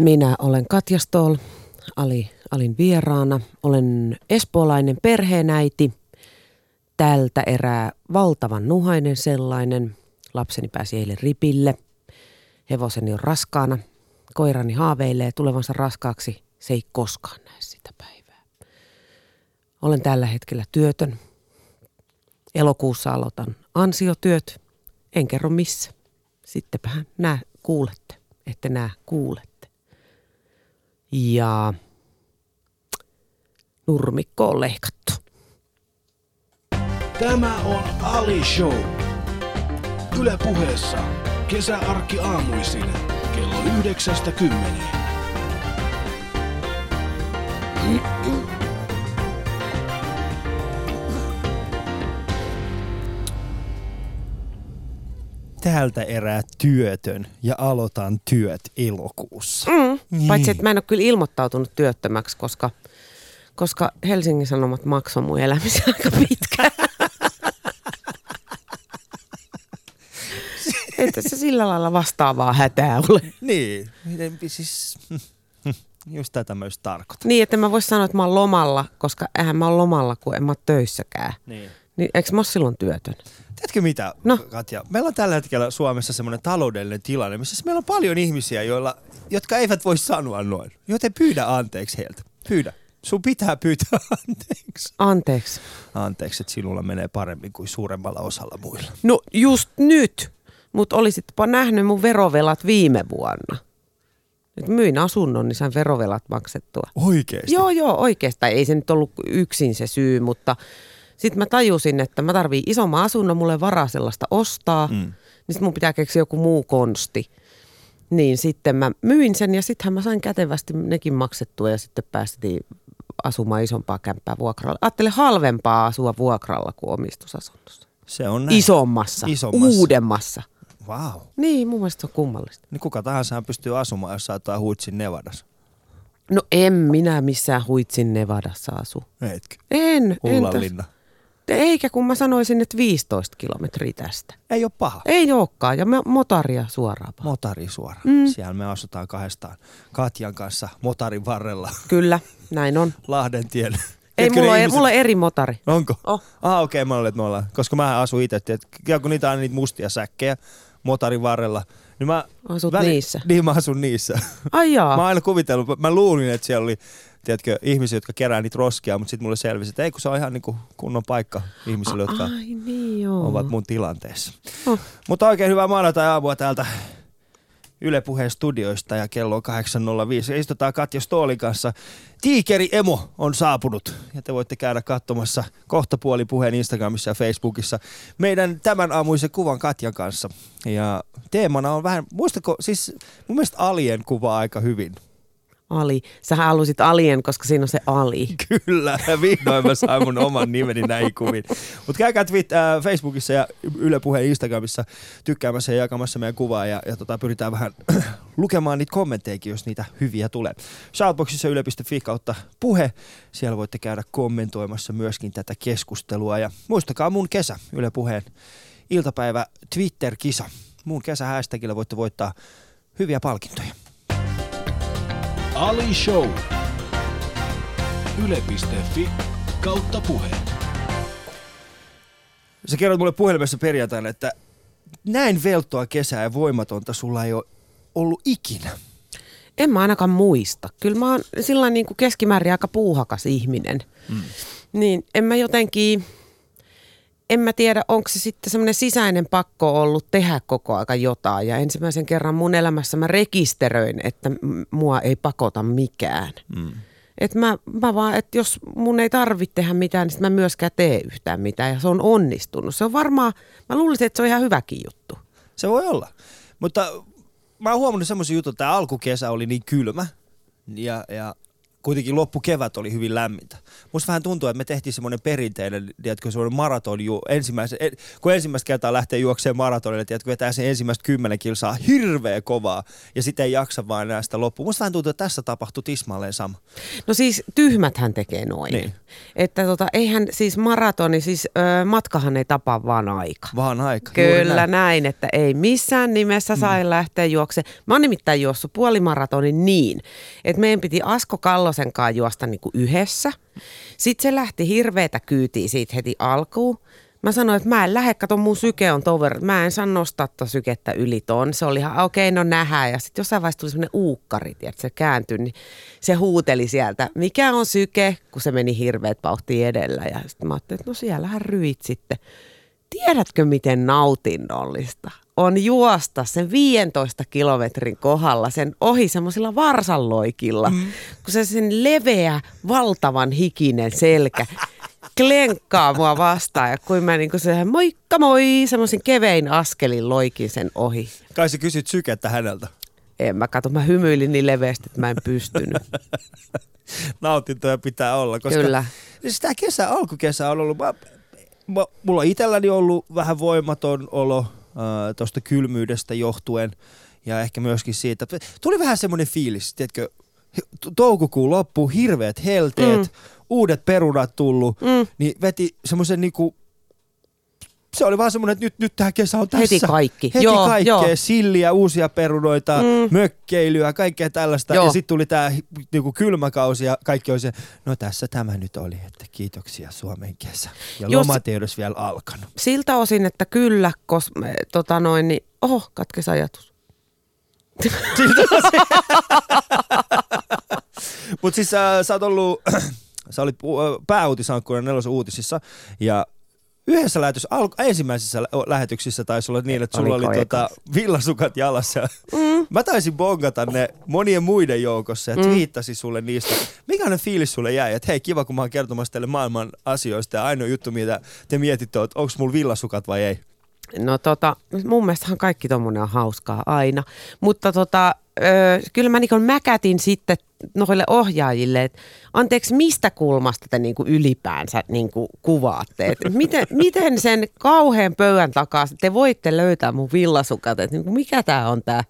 Minä olen Katja Stoll, Ali, Alin vieraana. Olen espoolainen perheenäiti. Tältä erää valtavan nuhainen sellainen. Lapseni pääsi eilen ripille. Hevoseni on raskaana. Koirani haaveilee tulevansa raskaaksi. Se ei koskaan näe sitä päivää. Olen tällä hetkellä työtön. Elokuussa aloitan ansiotyöt. En kerro missä. Sittenpähän nää kuulette, että nää kuulette ja nurmikko on leikattu. Tämä on Ali Show. Yle puheessa kesäarkki aamuisin kello 9.10. tältä erää työtön ja aloitan työt elokuussa. Mm. Niin. Paitsi, että mä en ole kyllä ilmoittautunut työttömäksi, koska, koska Helsingin Sanomat maksoi mun elämisen aika pitkään. Että se sillä lailla vastaavaa hätää ole. Niin, miten siis just tätä myös tarkoitan. Niin, että mä vois sanoa, että mä oon lomalla, koska eihän mä oon lomalla, kun en mä oon töissäkään. Niin. Niin eikö mä oon silloin työtön? Tiedätkö mitä, No. Katja? Meillä on tällä hetkellä Suomessa semmoinen taloudellinen tilanne, missä meillä on paljon ihmisiä, joilla, jotka eivät voi sanoa noin. Joten pyydä anteeksi heiltä. Pyydä. Sun pitää pyytää anteeksi. Anteeksi. Anteeksi, että sinulla menee paremmin kuin suuremmalla osalla muilla. No just nyt, mutta olisitpa nähnyt mun verovelat viime vuonna. Nyt myin asunnon, niin sain verovelat maksettua. Oikeesti? Joo, joo, oikeastaan. Ei se nyt ollut yksin se syy, mutta sitten mä tajusin, että mä tarviin isomman asunnon, mulle varaa sellaista ostaa. Mm. Niin sitten mun pitää keksiä joku muu konsti. Niin sitten mä myin sen ja sittenhän mä sain kätevästi nekin maksettua ja sitten päästiin asumaan isompaa kämppää vuokralla. Ajattele halvempaa asua vuokralla kuin omistusasunnossa. Se on näin. Isommassa, Isommassa. uudemmassa. Wow. Niin, mun mielestä se on kummallista. Niin kuka tahansa pystyy asumaan, jos saa huitsin Nevadassa. No en minä missään huitsin Nevadassa asu. Etkö? En, entäs? Eikä kun mä sanoisin, että 15 kilometriä tästä. Ei ole paha. Ei olekaan, ja me motaria suoraan. vaan. Motari suoraan. Mm. Siellä me asutaan kahdestaan Katjan kanssa motarin varrella Kyllä, näin on. Lahden tien. Ei, mulla, ihmiset- mulla on eri motari. Onko? Oh. Ah, okei, okay, mä olen, että me ollaan. Koska mä asun itse, että kun niitä on niitä mustia säkkejä motarin varrella, niin mä... Asut niissä? Niin, mä asun niissä. Ai jaa. Mä oon aina kuvitellut, mä luulin, että siellä oli tiedätkö, ihmisiä, jotka kerää niitä roskia, mutta sitten mulle selvisi, että ei kun se on ihan niin kuin kunnon paikka ihmisille, jotka Ai niin joo. ovat mun tilanteessa. Oh. Mutta oikein hyvää maanantai-aamua täältä Yle Puheen studioista ja kello on 8.05. Istutaan Katja Stoolin kanssa. Tiikeri Emo on saapunut ja te voitte käydä katsomassa kohta puoli puheen Instagramissa ja Facebookissa meidän tämän aamuisen kuvan Katjan kanssa. Ja teemana on vähän, muistatko, siis mun mielestä Alien kuvaa aika hyvin. Ali. Sähän halusit Alien, koska siinä on se Ali. Kyllä, vihdoin mä sain mun oman nimeni näihin kuviin. Mutta käykää twit, äh, Facebookissa ja Yle Puheen Instagramissa tykkäämässä ja jakamassa meidän kuvaa ja, ja tota, pyritään vähän lukemaan niitä kommenttejakin, jos niitä hyviä tulee. Shoutboxissa yle.fi kautta puhe. Siellä voitte käydä kommentoimassa myöskin tätä keskustelua ja muistakaa mun kesä Yle Puheen iltapäivä Twitter-kisa. Mun kesä voitte voittaa hyviä palkintoja. Ali Show. Yle.fi kautta puhe. Sä kerroit mulle puhelimessa perjantaina, että näin veltoa kesää ja voimatonta sulla ei ole ollut ikinä. En mä ainakaan muista. Kyllä mä oon sillä niin kuin keskimäärin aika puuhakas ihminen. Mm. Niin en mä jotenkin, en mä tiedä, onko se sitten semmoinen sisäinen pakko ollut tehdä koko aika jotain. Ja ensimmäisen kerran mun elämässä mä rekisteröin, että mua ei pakota mikään. Mm. Et mä, mä vaan, että jos mun ei tarvitse tehdä mitään, niin mä myöskään tee yhtään mitään. Ja se on onnistunut. Se on varmaan, mä luulisin, että se on ihan hyväkin juttu. Se voi olla. Mutta mä oon huomannut semmoisen jutun, että tämä alkukesä oli niin kylmä ja, ja kuitenkin loppukevät oli hyvin lämmintä. Musta vähän tuntuu, että me tehtiin semmoinen perinteinen, tiedätkö, semmoinen maraton, ju, ensimmäisen, en, kun ensimmäistä kertaa lähtee juokseen maratonille, tiedätkö, vetää sen ensimmäistä kymmenen kilsaa hirveä kovaa ja sitten ei jaksa vaan enää sitä loppuun. Musta vähän tuntuu, että tässä tapahtui tismalleen sama. No siis tyhmäthän tekee noin. Niin. Että tota, eihän siis maratoni, siis ö, matkahan ei tapa vaan aika. Vaan aika. Kyllä näin. näin. että ei missään nimessä sai mm. lähteä juokse. Mä oon nimittäin juossut puolimaratonin niin, että meidän piti Asko Kallosen kanssa juosta niinku yhdessä. Sitten se lähti hirveätä kyytiä siitä heti alkuun. Mä sanoin, että mä en lähde, kato mun syke on ton verran. Mä en saa nostaa tota sykettä yli ton. Se oli ihan, okei, okay, no nähdään. Ja sitten jossain vaiheessa tuli semmoinen uukkari, että se kääntyi, niin se huuteli sieltä, mikä on syke, kun se meni hirveät vauhtia edellä. Ja sitten mä ajattelin, että no siellähän ryit sitten. Tiedätkö, miten nautinnollista on juosta sen 15 kilometrin kohdalla sen ohi semmoisilla varsanloikilla, mm. kun se sen leveä, valtavan hikinen selkä klenkkaa mua vastaan ja kun mä niinku se moikka moi, semmoisin kevein askelin loikin sen ohi. Kai sä kysyt sykettä häneltä. En mä kato, mä hymyilin niin leveästi, että mä en pystynyt. Nautintoja pitää olla. Koska Kyllä. Siis tämä kesä, alkukesä on ollut, mä, mä, mulla on itselläni ollut vähän voimaton olo tuosta kylmyydestä johtuen ja ehkä myöskin siitä. Tuli vähän semmoinen fiilis, tiedätkö, toukokuun loppu, hirveät helteet, mm. uudet perunat tullut, mm. niin veti semmoisen niinku, se oli vaan semmoinen, että nyt, nyt tämä kesä on tässä. Heti kaikki. Heti Joo, kaikkea, joo. silliä, uusia perunoita, mm. mökkeilyä, kaikkea tällaista. Joo. Ja sitten tuli tämä niinku kylmäkausi ja kaikki oli se, no tässä tämä nyt oli, että kiitoksia Suomen kesä. Ja Jos- lomat ei edes vielä alkanut. Siltä osin, että kyllä, koska tota noin, niin oho, katkes ajatus. Mutta siis äh, sä oot ollut, sä olit äh, pääuutisankkuna nelosen uutisissa ja yhdessä lähetys, al- ensimmäisissä lä- lähetyksissä taisi olla niin, että sulla oli Oliko tota, villasukat jalassa. Mm. Mä taisin bongata ne monien muiden joukossa ja twiittasin sulle niistä. Mikäinen fiilis sulle jäi? Että hei, kiva kun mä oon kertomassa teille maailman asioista ja ainoa juttu, mitä te mietitte, on, että onko mulla villasukat vai ei. No tota, mun mielestähän kaikki tommonen on hauskaa aina. Mutta tota, kyllä mä niin mäkätin sitten noille ohjaajille, että anteeksi, mistä kulmasta te niinku ylipäänsä niinku kuvaatte? Et miten, miten sen kauhean pöydän takaa te voitte löytää mun villasukat? Et niinku mikä tämä on tämä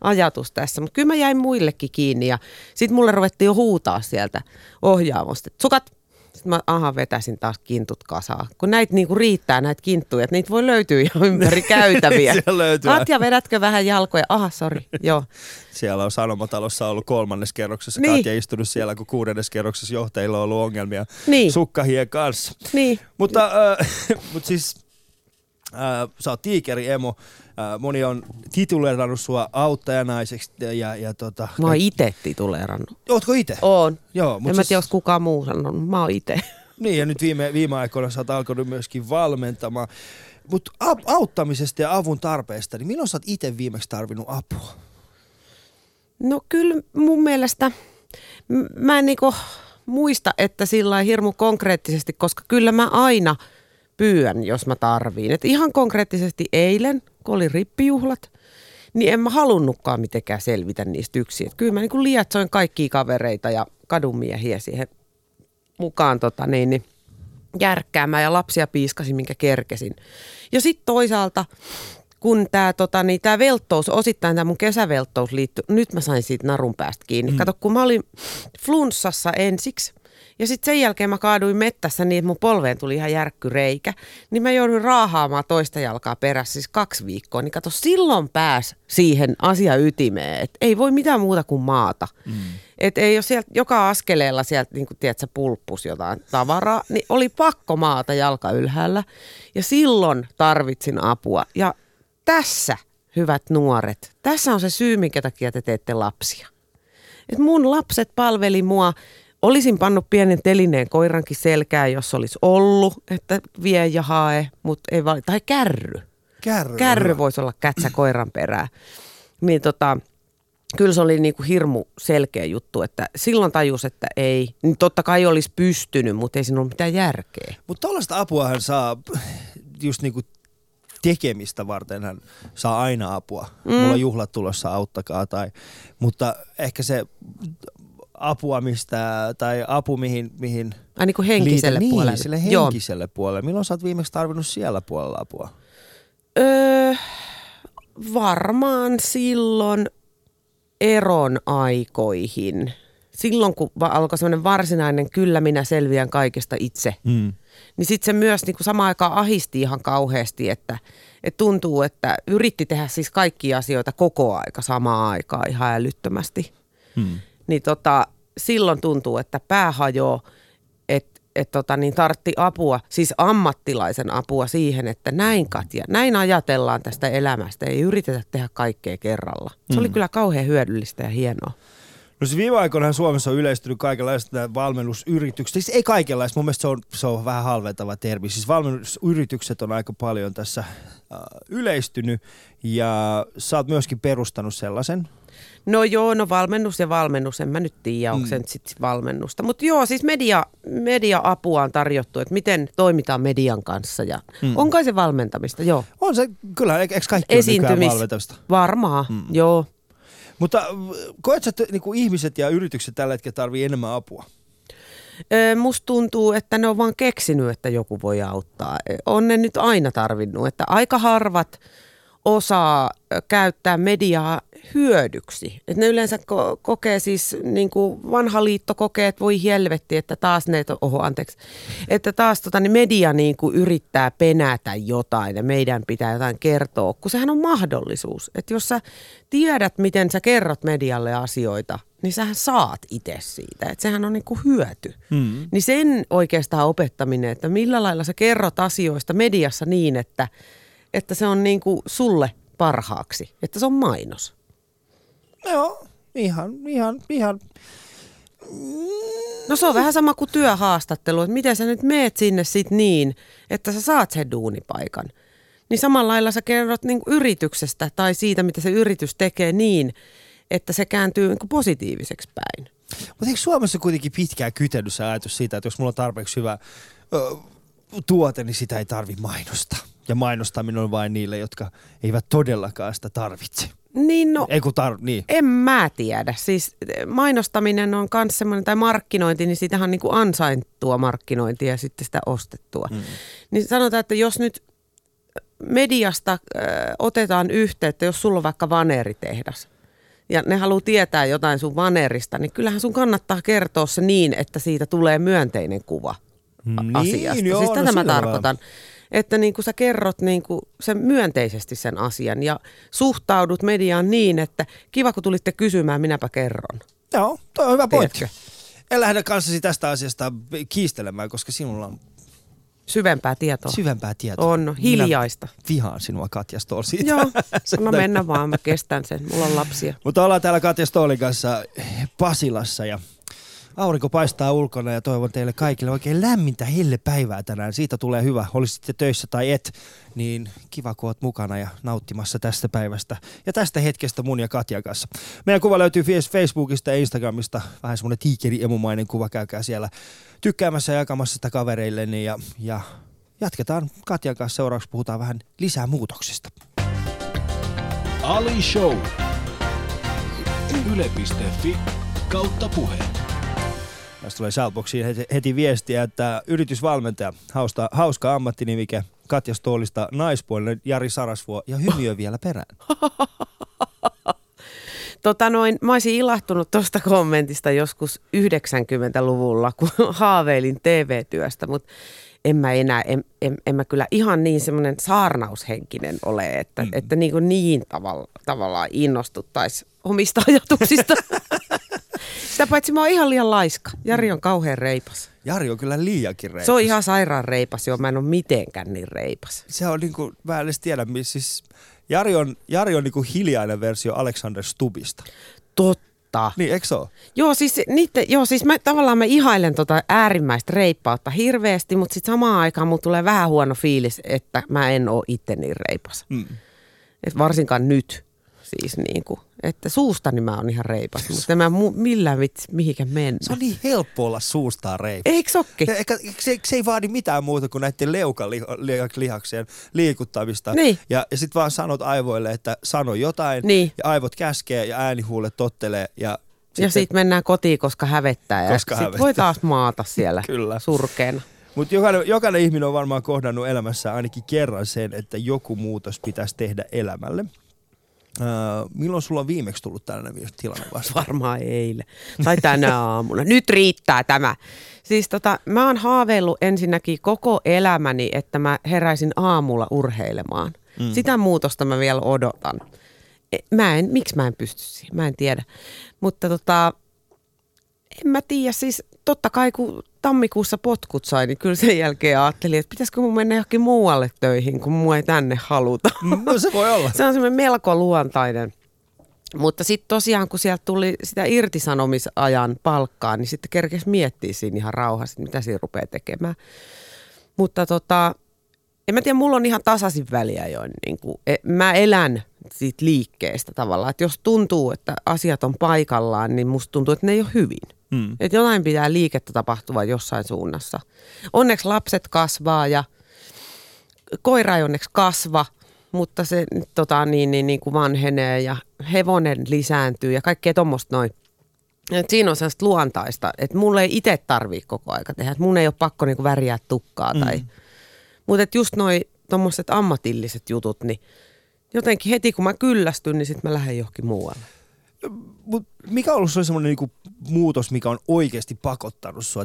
ajatus tässä? Mutta kyllä mä jäin muillekin kiinni ja sitten mulle ruvettiin jo huutaa sieltä ohjaamosta. että Sukat, sitten mä aha, vetäisin taas kintut kasaan. Kun näitä niinku riittää, näitä kinttuja, että niitä voi löytyä ihan ympäri käytäviä. Siellä löytyy. Katja, vedätkö vähän jalkoja? Aha, sori, joo. Siellä on Sanomatalossa ollut kolmannes kerroksessa. Niin. Katja istunut siellä, kun kuudennes kerroksessa johtajilla on ollut ongelmia Niin. sukkahien kanssa. Niin, Mutta, äh, mut siis äh, sä oot tiikeri emo. Äh, moni on tituleerannut sua auttajanaisiksi ja, ja tota... mä oon itse tituleerannut. Ootko itse? Oon. Joo, En mutta mä siis, tiedä, jos kukaan muu sanonut. Mä oon itse. niin ja nyt viime, viime aikoina sä oot alkanut myöskin valmentamaan. Mutta auttamisesta ja avun tarpeesta, niin milloin sä oot itse viimeksi tarvinnut apua? No kyllä mun mielestä, mä en niinku muista, että sillä hirmu konkreettisesti, koska kyllä mä aina pyydän, jos mä tarviin. Et ihan konkreettisesti eilen, kun oli rippijuhlat, niin en mä halunnutkaan mitenkään selvitä niistä yksin. Et kyllä mä niinku lietsoin kaikkia kavereita ja kadunmiehiä siihen mukaan tota niin, niin järkkäämään ja lapsia piiskasin, minkä kerkesin. Ja sitten toisaalta, kun tämä tota, niin tää velttous, osittain tämä mun kesävelttous liittyy, nyt mä sain siitä narun päästä kiinni. Mm. Kato, kun mä olin flunssassa ensiksi, ja sitten sen jälkeen mä kaaduin mettässä niin, että mun polveen tuli ihan järkkyreikä. Niin mä jouduin raahaamaan toista jalkaa perässä siis kaksi viikkoa. Niin kato, silloin pääs siihen asia ytimeen, että ei voi mitään muuta kuin maata. Mm. Että ei ole sieltä joka askeleella sieltä, niin kuin tiedät, sä pulppus jotain tavaraa, niin oli pakko maata jalka ylhäällä. Ja silloin tarvitsin apua. Ja tässä, hyvät nuoret, tässä on se syy, minkä takia te teette lapsia. Et mun lapset palveli mua. Olisin pannut pienen telineen koirankin selkään, jos olisi ollut, että vie ja hae, mutta ei vali- Tai kärry. Kärry. Kärry voisi olla kätsä koiran perää. Niin tota, kyllä se oli niinku hirmu selkeä juttu, että silloin tajus, että ei. Niin totta kai olisi pystynyt, mutta ei siinä ollut mitään järkeä. Mutta tällaista apuahan saa just niinku tekemistä varten hän saa aina apua. Mm. Mulla on juhlat tulossa, auttakaa. Tai, mutta ehkä se apua mistä, tai apu mihin, mihin Ai niin kuin henkiselle liitä- puolelle. Niin, sille Joo. henkiselle puolelle. Milloin sä oot viimeksi tarvinnut siellä puolella apua? Öö, varmaan silloin eron aikoihin. Silloin, kun alkoi semmoinen varsinainen kyllä minä selviän kaikesta itse, Mm. niin sitten se myös niin kuin samaan aikaan ahisti ihan kauheasti, että, että tuntuu, että yritti tehdä siis kaikkia asioita koko aika samaan aikaan ihan älyttömästi. Mm. Niin tota, silloin tuntuu, että pää hajoaa, että et tota, niin tartti apua, siis ammattilaisen apua siihen, että näin Katja, näin ajatellaan tästä elämästä, ei yritetä tehdä kaikkea kerralla. Se oli Mm. kyllä kauhean hyödyllistä ja hienoa. No siis viime aikoina Suomessa on yleistynyt kaikenlaiset nämä valmennusyritykset. Siis ei kaikenlaista, mun mielestä se on, se on vähän halventava termi. Siis valmennusyritykset on aika paljon tässä äh, yleistynyt ja sä oot myöskin perustanut sellaisen. No joo, no valmennus ja valmennus, en mä nyt tiedä, onko se Mm. nyt sit valmennusta. Mutta joo, siis media, media-apua on tarjottu, että miten toimitaan median kanssa ja Mm. on kai se valmentamista, joo. On se, kyllä, eikö kaikki Esiintymis, valmentamista? varmaan, Mm. joo. Mutta äh, koet sä, että niinku ihmiset ja yritykset tällä hetkellä tarvii enemmän apua? Musta tuntuu, että ne on vaan keksinyt, että joku voi auttaa. Ö, On ne nyt aina tarvinnut, että aika harvat osaa käyttää mediaa hyödyksi. Et ne yleensä ko- kokee siis, niin kuin vanha liitto kokee, että voi helvetti, että taas ne, oho anteeksi, että taas tota, niin media niin kuin yrittää penätä jotain ja meidän pitää jotain kertoa, kun sehän on mahdollisuus. Että jos sä tiedät, miten sä kerrot medialle asioita, niin sähän saat itse siitä. Että sehän on niin kuin hyöty. Mm. Niin sen oikeastaan opettaminen, että millä lailla sä kerrot asioista mediassa niin, että, että se on niin kuin sulle parhaaksi, että se on mainos. Joo, ihan, ihan, ihan. No se on vähän sama kuin työhaastattelu, että miten sä nyt meet sinne sit niin, että sä saat sen duunipaikan. Niin samalla lailla sä kerrot niin kuin yrityksestä tai siitä, mitä se yritys tekee niin, että se kääntyy niin kuin positiiviseksi päin. Mutta eikö Suomessa kuitenkin pitkään kytennyt se ajatus siitä, että jos mulla on tarpeeksi hyvä ö, tuote, niin sitä ei tarvi mainostaa. Ja mainostaminen on vain niille, jotka eivät todellakaan sitä tarvitse. Niin no, Ei kun tar- niin. En mä tiedä. Siis mainostaminen on myös semmoinen, tai markkinointi, niin sitähän on niin kuin ansaintua markkinointia ja sitten sitä ostettua. Mm. Niin sanotaan, että jos nyt mediasta äh, otetaan yhteyttä, jos sulla on vaikka vaneeritehdas, ja ne haluaa tietää jotain sun vanerista, niin kyllähän sun kannattaa kertoa se niin, että siitä tulee myönteinen kuva a- Niin, asiasta. joo, siis no tätä mä sillä tavalla. Että niin kuin sä kerrot niin kuin sen myönteisesti sen asian ja suhtaudut mediaan niin, että kiva kun tulitte kysymään, minäpä kerron. Joo, toi on hyvä pointti. Tiedätkö? En lähde kanssasi tästä asiasta kiistelemään, koska sinulla on Syvempää tietoa. syvempää tietoa. On, no, hiljaista. Minä vihaan sinua Katja Stoll siitä. Joo, takia. mennä vaan, mä kestän sen. Mulla on lapsia. Mutta ollaan täällä Katja Stollin kanssa Pasilassa ja aurinko paistaa ulkona ja toivon teille kaikille oikein lämmintä hellepäivää tänään. Siitä tulee hyvä, oli sitten töissä tai et, niin kiva kun oot mukana ja nauttimassa tästä päivästä ja tästä hetkestä mun ja Katjan kanssa. Meidän kuva löytyy Face- Facebookista ja Instagramista, vähän semmoinen tiikeri-emumainen kuva, käykää siellä tykkäämässä ja jakamassa sitä kavereilleni ja, ja jatketaan Katjan kanssa seuraavaksi, puhutaan vähän lisää muutoksista. Ali Show. Yle.fi kautta puhe. Tästä tulee Shoutboxiin heti, heti viestiä, että yritysvalmentaja, hauska, hauska ammattinimike, Katja Stoolista naispuolinen Jari Sarasvuo ja hymiö vielä perään. Tota noin, mä olisin ilahtunut tuosta kommentista joskus 90-luvulla, kun haaveilin TV-työstä, mutta en mä enää, en, en, en mä kyllä ihan niin semmoinen saarnaushenkinen ole, että, mm. että niin, kuin niin tavalla, tavallaan innostuttaisi omista ajatuksista. Sitä paitsi mä oon ihan liian laiska. Jari on kauhean reipas. Jari on kyllä liiakin reipas. Se on ihan sairaan reipas, joo. Mä en ole mitenkään niin reipas. Se on niinku, mä en edes tiedä, missä siis Jari on, Jari on niinku hiljainen versio Alexander Stubista. Totta. Niin, eikö ole? Joo, siis, niitte, joo, siis mä, tavallaan mä ihailen tota äärimmäistä reippautta hirveästi, mutta sitten samaan aikaan mulla tulee vähän huono fiilis, että mä en ole itse niin reipas. Mm. Et varsinkaan nyt. Siis niin kuin, että suustani mä oon ihan reipas, mutta en mä mu- millään vitsi mihinkään mennä. Se on niin helppo olla suustaan reipas. Eikö sokki? Eikä, se, se ei vaadi mitään muuta kuin näiden leukalihaksien liikuttamista. Niin. Ja, ja sitten vaan sanot aivoille, että sano jotain. Niin. Ja aivot käskee ja äänihuulet tottelee ja ja sitten mennään kotiin, koska hävettää. Ja Koska sit hävettää. voi taas maata siellä Kyllä. surkeena. Mutta jokainen, jokainen ihminen on varmaan kohdannut elämässä ainakin kerran sen, että joku muutos pitäisi tehdä elämälle. Öö, milloin sulla on viimeksi tullut tällainen tilanne vastaan? Varmaan eilen. Tai tänä aamuna. Nyt riittää tämä. Siis tota, mä oon haaveillut ensinnäkin koko elämäni, että mä heräisin aamulla urheilemaan. Mm. Sitä muutosta mä vielä odotan. E, Mä en, miksi mä en pysty siihen? Mä en tiedä. Mutta tota, en mä tiedä. Siis totta kai kun tammikuussa potkut sai, niin kyllä sen jälkeen ajattelin, että pitäisikö mun mennä johonkin muualle töihin, kun mua ei tänne haluta. No se voi olla. Se on semmoinen melko luontainen. Mutta sitten tosiaan, kun sieltä tuli sitä irtisanomisajan palkkaa, niin sitten kerkesi miettiä siinä ihan rauhassa, mitä siinä rupeaa tekemään. Mutta tota, en mä tiedä, mulla on ihan tasaisin väliä jo. Niin kuin, e- mä elän siitä liikkeestä tavallaan. Että jos tuntuu, että asiat on paikallaan, niin musta tuntuu, että ne ei ole hyvin. Mm. Että jotain pitää liikettä tapahtua jossain suunnassa. Onneksi lapset kasvaa ja koira ei onneksi kasva, mutta se tota, niin, niin, niin kuin vanhenee ja hevonen lisääntyy ja kaikkea tuommoista noin. Et siinä on sellaista luontaista, että mulle ei itse tarvii koko aika tehdä. Että mun ei ole pakko niinku väriä tukkaa. Tai, Mm. Mutta just noi tuommoiset ammatilliset jutut, niin jotenkin heti kun mä kyllästyn, niin sitten mä lähden johonkin muualle. Mut mikä on ollut se semmoinen niinku muutos, mikä on oikeasti pakottanut sua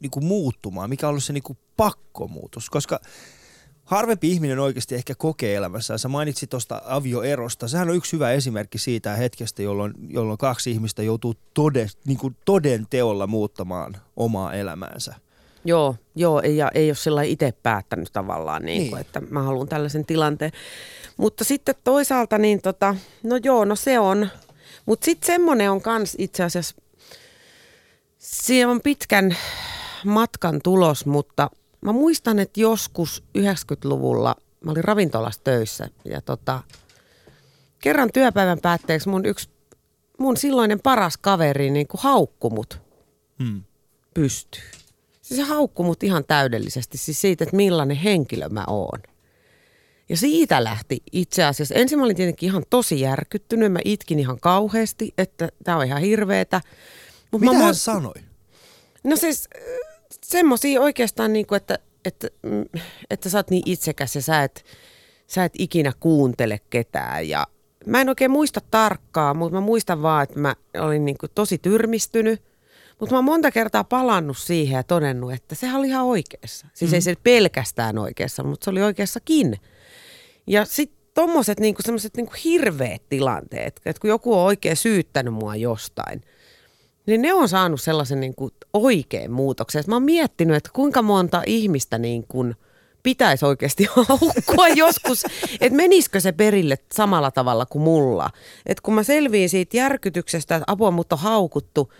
niinku muuttumaan? Mikä on ollut se niinku pakkomuutos? Koska harvempi ihminen oikeasti ehkä kokee elämässä. Sä mainitsit tuosta avioerosta. Sehän on yksi hyvä esimerkki siitä hetkestä, jolloin, jolloin kaksi ihmistä joutuu tode, niinku toden teolla muuttamaan omaa elämäänsä. Joo, joo ja ei ole sillä itse päättänyt tavallaan, niin Niin. Kuin, että mä haluan tällaisen tilanteen. Mutta sitten toisaalta, niin tota, no joo, no se on. Mutta sitten semmoinen on kans itse asiassa, se on pitkän matkan tulos, mutta mä muistan, että joskus 90-luvulla mä olin ravintolassa töissä ja tota, kerran työpäivän päätteeksi mun yksi, mun silloinen paras kaveri niin kuin haukkui mut Hmm. pystyy. Siis se haukkui mut ihan täydellisesti, siis siitä, että millainen henkilö mä oon. Ja siitä lähti itse asiassa. Ensin mä olin tietenkin ihan tosi järkyttynyt, mä itkin ihan kauheasti, että tää on ihan hirveetä. Mut Mitä mä hän sanoi? No siis semmosia oikeastaan niin kuin, että, että, että sä oot niin itsekäs ja sä et, sä et ikinä kuuntele ketään. Ja mä en oikein muista tarkkaa, mutta mä muistan vaan, että mä olin niin kuin tosi tyrmistynyt. Mutta mä oon monta kertaa palannut siihen ja todennut, että sehän oli ihan oikeassa. Siis mm. ei se pelkästään oikeassa, mutta se oli oikeassakin. Ja sitten tommoset niinku, semmoiset niinku hirveät tilanteet, että kun joku on oikein syyttänyt mua jostain, niin ne on saanut sellaisen niin kuin oikein muutoksen. Et Mä oon miettinyt, että kuinka monta ihmistä niin kuin pitäisi oikeasti haukkua joskus, että menisikö se perille samalla tavalla kuin mulla. Että kun mä selviin siitä järkytyksestä, että apua mut on haukuttu,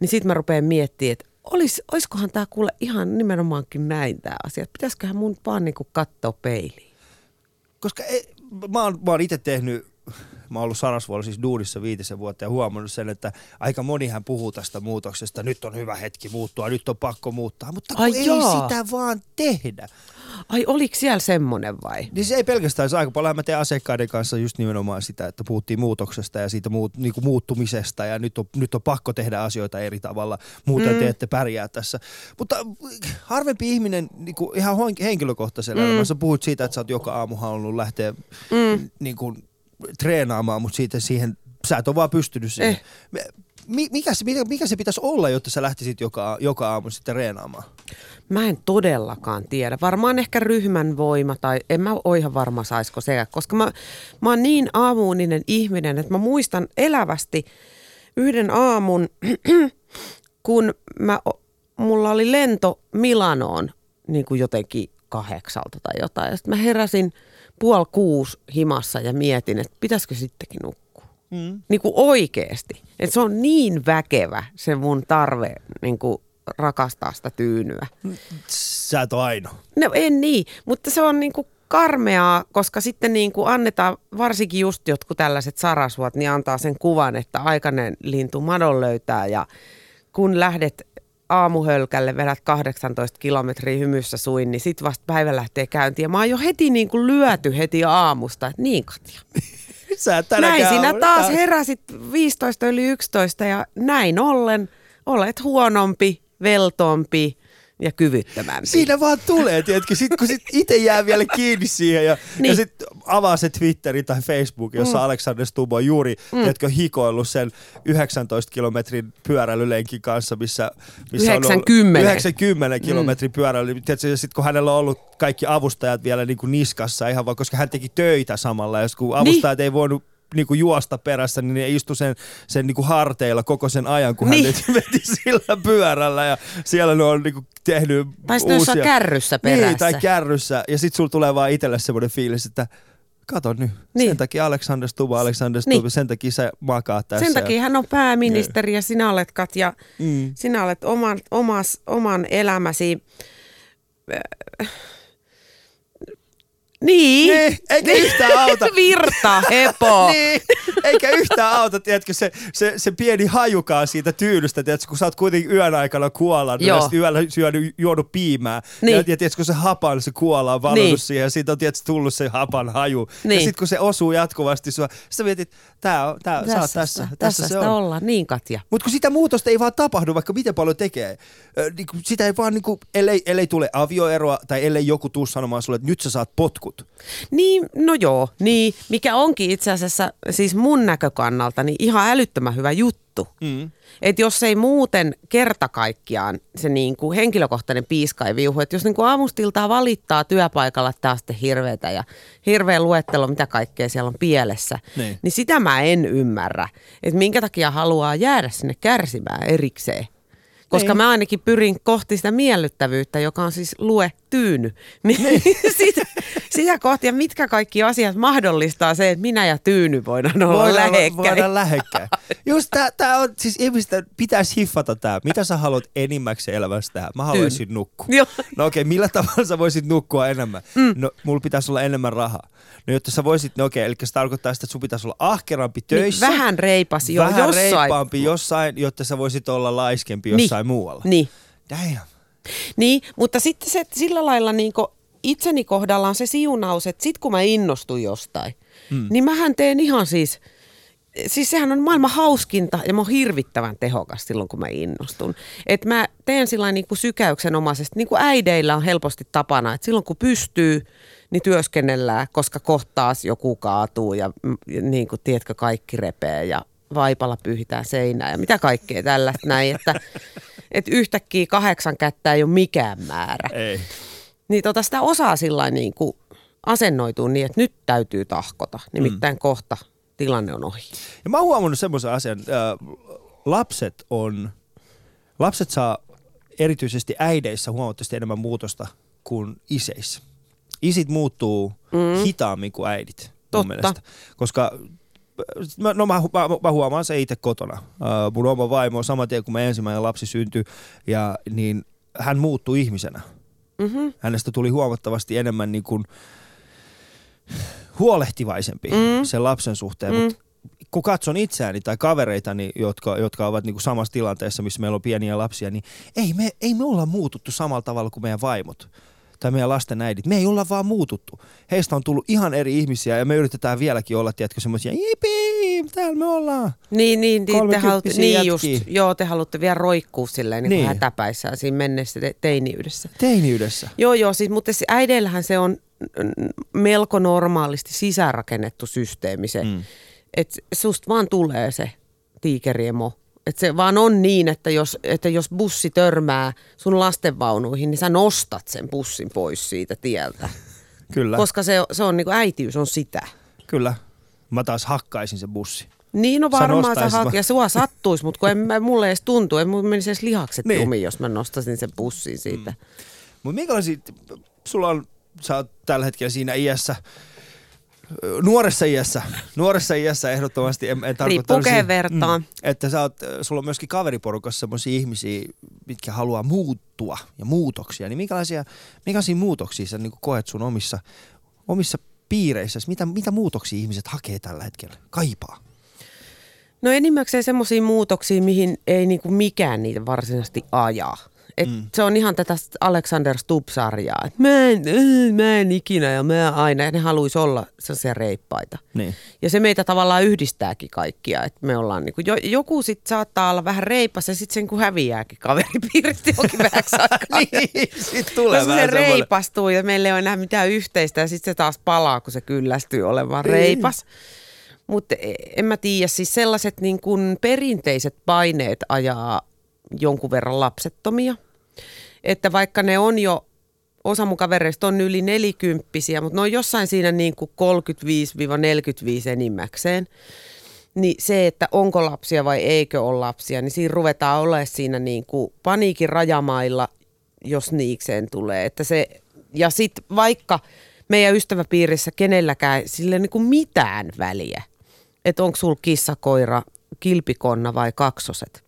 niin sitten mä rupean miettimään, että olis, olisikohan tämä kuule ihan nimenomaankin näin tämä asia. Pitäisiköhän mun vaan niin kuin katsoa peiliin. Koska ei, mä oon, mä oon itse tehnyt, mä oon ollut Sarasvuolla siis duudissa viitisen vuotta ja huomannut sen, että aika monihan puhuu tästä muutoksesta. Nyt on hyvä hetki muuttua, nyt on pakko muuttaa, mutta kun Ai ei jaa. sitä vaan tehdä. Ai oliko siellä semmoinen vai? Niin se ei pelkästään, se aika paljon mä teen asiakkaiden kanssa just nimenomaan sitä, että puhuttiin muutoksesta ja siitä muut, niin kuin muuttumisesta ja nyt on, nyt on pakko tehdä asioita eri tavalla, muuten mm. te ette pärjää tässä. Mutta harvempi ihminen niin kuin ihan henkilökohtaisella mm. elämässä, puhut siitä, että sä oot joka aamu halunnut lähteä mm. niin kuin, treenaamaan, mutta siitä siihen, sä et ole vaan pystynyt siihen. Eh. Me- mikä, se, mikä, mikä se pitäisi olla, jotta sä lähtisit joka, joka aamu sitten treenaamaan? Mä en todellakaan tiedä. Varmaan ehkä ryhmän voima tai en mä ole ihan varma saisiko se, koska mä, mä oon niin aamuuninen ihminen, että mä muistan elävästi yhden aamun, kun mä, mulla oli lento Milanoon niin kuin jotenkin kahdeksalta tai jotain. Ja sitten mä heräsin puoli kuusi himassa ja mietin, että pitäisikö sittenkin nukkua. Mm. Niin kuin oikeasti. Että se on niin väkevä se mun tarve niin kuin rakastaa sitä tyynyä. Sä et ole ainoa. No en niin, mutta se on niinku karmeaa, koska sitten niinku annetaan, varsinkin just jotkut tällaiset sarasuot, niin antaa sen kuvan, että aikainen lintu madon löytää ja kun lähdet aamuhölkälle, vedät 18 kilometriä hymyssä suin, niin sit vasta päivä lähtee käyntiin. Ja mä oon jo heti niinku lyöty heti aamusta, että niin Katja. Sä et näin sinä taas taas. heräsit 15 yli 11 ja näin ollen olet huonompi, veltompi ja kyvyttömämpi. Siinä vaan tulee, tiedätkö, sit kun sit itse jää vielä kiinni siihen ja, niin. Niin. ja sit avaa se Twitteri tai Facebook, jossa mm. Alexander Stubb on juuri, mm. tiedätkö, hikoillut sen 19 kilometrin pyöräilylenkin kanssa, missä, missä on 90. ollut 90 kilometrin pyöräily. Tiedätkö, ja sit kun hänellä on ollut kaikki avustajat vielä niin kuin niskassa ihan vaan, koska hän teki töitä samalla, jos kun avustajat niin. ei voinut niin kuin juosta perässä, niin ne istu sen, sen niin kuin harteilla koko sen ajan, kun hän Niin. veti, veti sillä pyörällä ja siellä ne on niin kuin tehnyt Tai sitten uusia... kärryssä perässä. Niin, tai kärryssä. Ja sit sulla tulee vaan itselle semmoinen fiilis, että kato nyt, niin. Niin. sen takia Alexander Stubb, Alexander Stubb, Niin. sen takia sä makaat tässä. Sen takia hän on pääministeri ja sinä olet Katja, Mm. sinä olet oman, omas, oman elämäsi... äh, Niin. Niin, eikä yhtään auta. Virta, hepo. niin, eikä yhtään auta, tiedätkö, se, se, se pieni hajukaan siitä tyynystä, tiedätkö, kun sä oot kuitenkin yön aikana kuolannut ja Joo. yöllä syönyt, juonut piimää. Niin. Ja, ja tiedätkö, se hapan, se kuola on valunut Niin. siihen ja siitä on tietysti tullut se hapan haju. Ja Niin. sit kun se osuu jatkuvasti sua, sä mietit, tää on, tää, sä oot tässä, tässä, tässä se on. ollaan. Niin Katja. Mutta kun sitä muutosta ei vaan tapahdu, vaikka miten paljon tekee, ö, niin kun sitä ei vaan, niin kun, ellei, ellei tule avioeroa tai ellei joku tuu sanomaan sulle, että nyt sä saat potkut. Niin, no joo, niin, mikä onkin itse asiassa siis mun näkökannalta niin ihan älyttömän hyvä juttu. Mm. Että jos ei muuten kerta kaikkiaan se niin kuin henkilökohtainen piiska ei viuhu, että jos niin kuin aamustiltaa valittaa työpaikalla, että on sitten hirveetä ja hirveä luettelo, mitä kaikkea siellä on pielessä, Niin. niin sitä mä en ymmärrä, että minkä takia haluaa jäädä sinne kärsimään erikseen. Koska Niin. mä ainakin pyrin kohti sitä miellyttävyyttä, joka on siis lue tyyny. Niin. sitä, sitä kohti ja mitkä kaikki asiat mahdollistaa se, että minä ja tyyny voidaan olla Voidaan, lähekkäin. voidaan lähekkäin. Just tää, tää on, siis ihmistä pitäisi hiffata tää. Mitä sä haluat enimmäkseen elämässä tehdä? Mä haluaisin nukkua. Joo. No okei, okay, millä tavalla sä voisit nukkua enemmän? Mm. No mulla pitäisi olla enemmän rahaa. No jotta sä voisit, no okei, okay, eli se tarkoittaa sitä, että sun pitäisi olla ahkerampi töissä. Niin, vähän reipas jo vähän jossain. reippaampi jossain, jotta sä voisit olla laiskempi Niin. Jossain muualla. Niin, Damn. niin, mutta sitten se sillä lailla niin itseni kohdalla on se siunaus, että sit kun mä innostun jostain, mm. niin mähän teen ihan siis, siis sehän on maailman hauskinta ja mä oon hirvittävän tehokas silloin, kun mä innostun. Että mä teen sillä niin kuin sykäyksenomaisesti, niin kuin äideillä on helposti tapana, että silloin kun pystyy, niin työskennellään, koska kohtaas joku kaatuu ja, ja niin kuin, tiedätkö, kaikki repee ja vaipalla pyyhitään seinää ja mitä kaikkea tällaista näin, että, että yhtäkkiä kahdeksan kättä ei ole mikään määrä. Ei. Niin tota sitä osaa sillä niin kuin asennoituu niin, että nyt täytyy tahkota, nimittäin mm. kohta tilanne on ohi. Ja mä oon huomannut semmoisen asian, äh, lapset on, lapset saa erityisesti äideissä huomattavasti enemmän muutosta kuin iseissä. Isit muuttuu mm. hitaammin kuin äidit mun Totta. mielestä. Koska mä, no mä, mä, mä huomaan se itse kotona. Uh, mun oma vaimo on saman tien, kun me ensimmäinen lapsi syntyi, ja, niin hän muuttui ihmisenä. Mm-hmm. Hänestä tuli huomattavasti enemmän niin kuin huolehtivaisempi Mm. sen lapsen suhteen. Mm. Mut kun katson itseäni tai kavereitani, jotka, jotka ovat niin kuin samassa tilanteessa, missä meillä on pieniä lapsia, niin ei me, ei me olla muututtu samalla tavalla kuin meidän vaimot tai meidän lasten äidit. Me ei olla vaan muututtu. Heistä on tullut ihan eri ihmisiä ja me yritetään vieläkin olla, tiedätkö, semmoisia, jipii, täällä me ollaan. Niin, niin, niin, te haluatte, niin just, joo, te haluatte vielä roikkuu silleen niin, Niin. hätäpäissään siinä mennessä te- teiniydessä. Teiniydessä. Joo, joo, siis, mutta se äideillähän se on melko normaalisti sisäänrakennettu systeemi se, mm. että susta vaan tulee se tiikeriemo. Että se vaan on niin, että jos, että jos bussi törmää sun lastenvaunuihin, niin sä nostat sen bussin pois siitä tieltä. Kyllä, Koska se, se on niin kuin äitiys on sitä. kyllä. Mä taas hakkaisin se bussi. Niin, no Sä varmaan sä haat, vaan. ja sua sattuisi, mutta kun en, mä- mulle edes tuntuu, en mun menisi edes lihakset Niin. jumiin, jos mä nostaisin sen bussin siitä. Mm. Mutta minkälaisia, sulla on, sä oot tällä hetkellä siinä iässä, nuoressa iässä, nuoressa iässä ehdottomasti, en, en kehen vertaa. että sä oot, ö, sulla on myöskin kaveriporukassa sellaisia ihmisiä, mitkä haluaa muuttua ja muutoksia, niin minkälaisia, minkälaisia muutoksia sä niin koet sun omissa, omissa piireissä, mitä, mitä muutoksia ihmiset hakee tällä hetkellä, kaipaa? No enimmäkseen semmoisia muutoksia, mihin ei niinku mikään niitä varsinaisesti ajaa. Et mm. Se on ihan tätä Alexander Stubb-sarjaa. Et mä, en, äh, mä en ikinä ja mä aina. Ja ne haluaisi olla sellaisia reippaita. Niin. Ja se meitä tavallaan yhdistääkin kaikkia. Et me ollaan niinku, jo, joku sit saattaa olla vähän reipas ja sitten sen kun häviääkin kaveripiiristä johonkin vähäksi aikaa. niin, sit tulee Koska se vähän reipastuu ja meillä ei ole enää mitään yhteistä ja sitten se taas palaa, kun se kyllästyy olemaan reipas. Mutta en mä tiedä, siis sellaiset niin kuin perinteiset paineet ajaa jonkun verran lapsettomia. Että vaikka ne on jo, osa mun kavereista on yli nelikymppisiä, mutta ne on jossain siinä niin kuin 35-45 enimmäkseen. Niin se, että onko lapsia vai eikö ole lapsia, niin siinä ruvetaan olemaan siinä niin kuin paniikin rajamailla, jos niikseen tulee. Että se, ja sitten vaikka meidän ystäväpiirissä kenelläkään sille ei niin kuin mitään väliä, että onko sulla kissa, koira, kilpikonna vai kaksoset.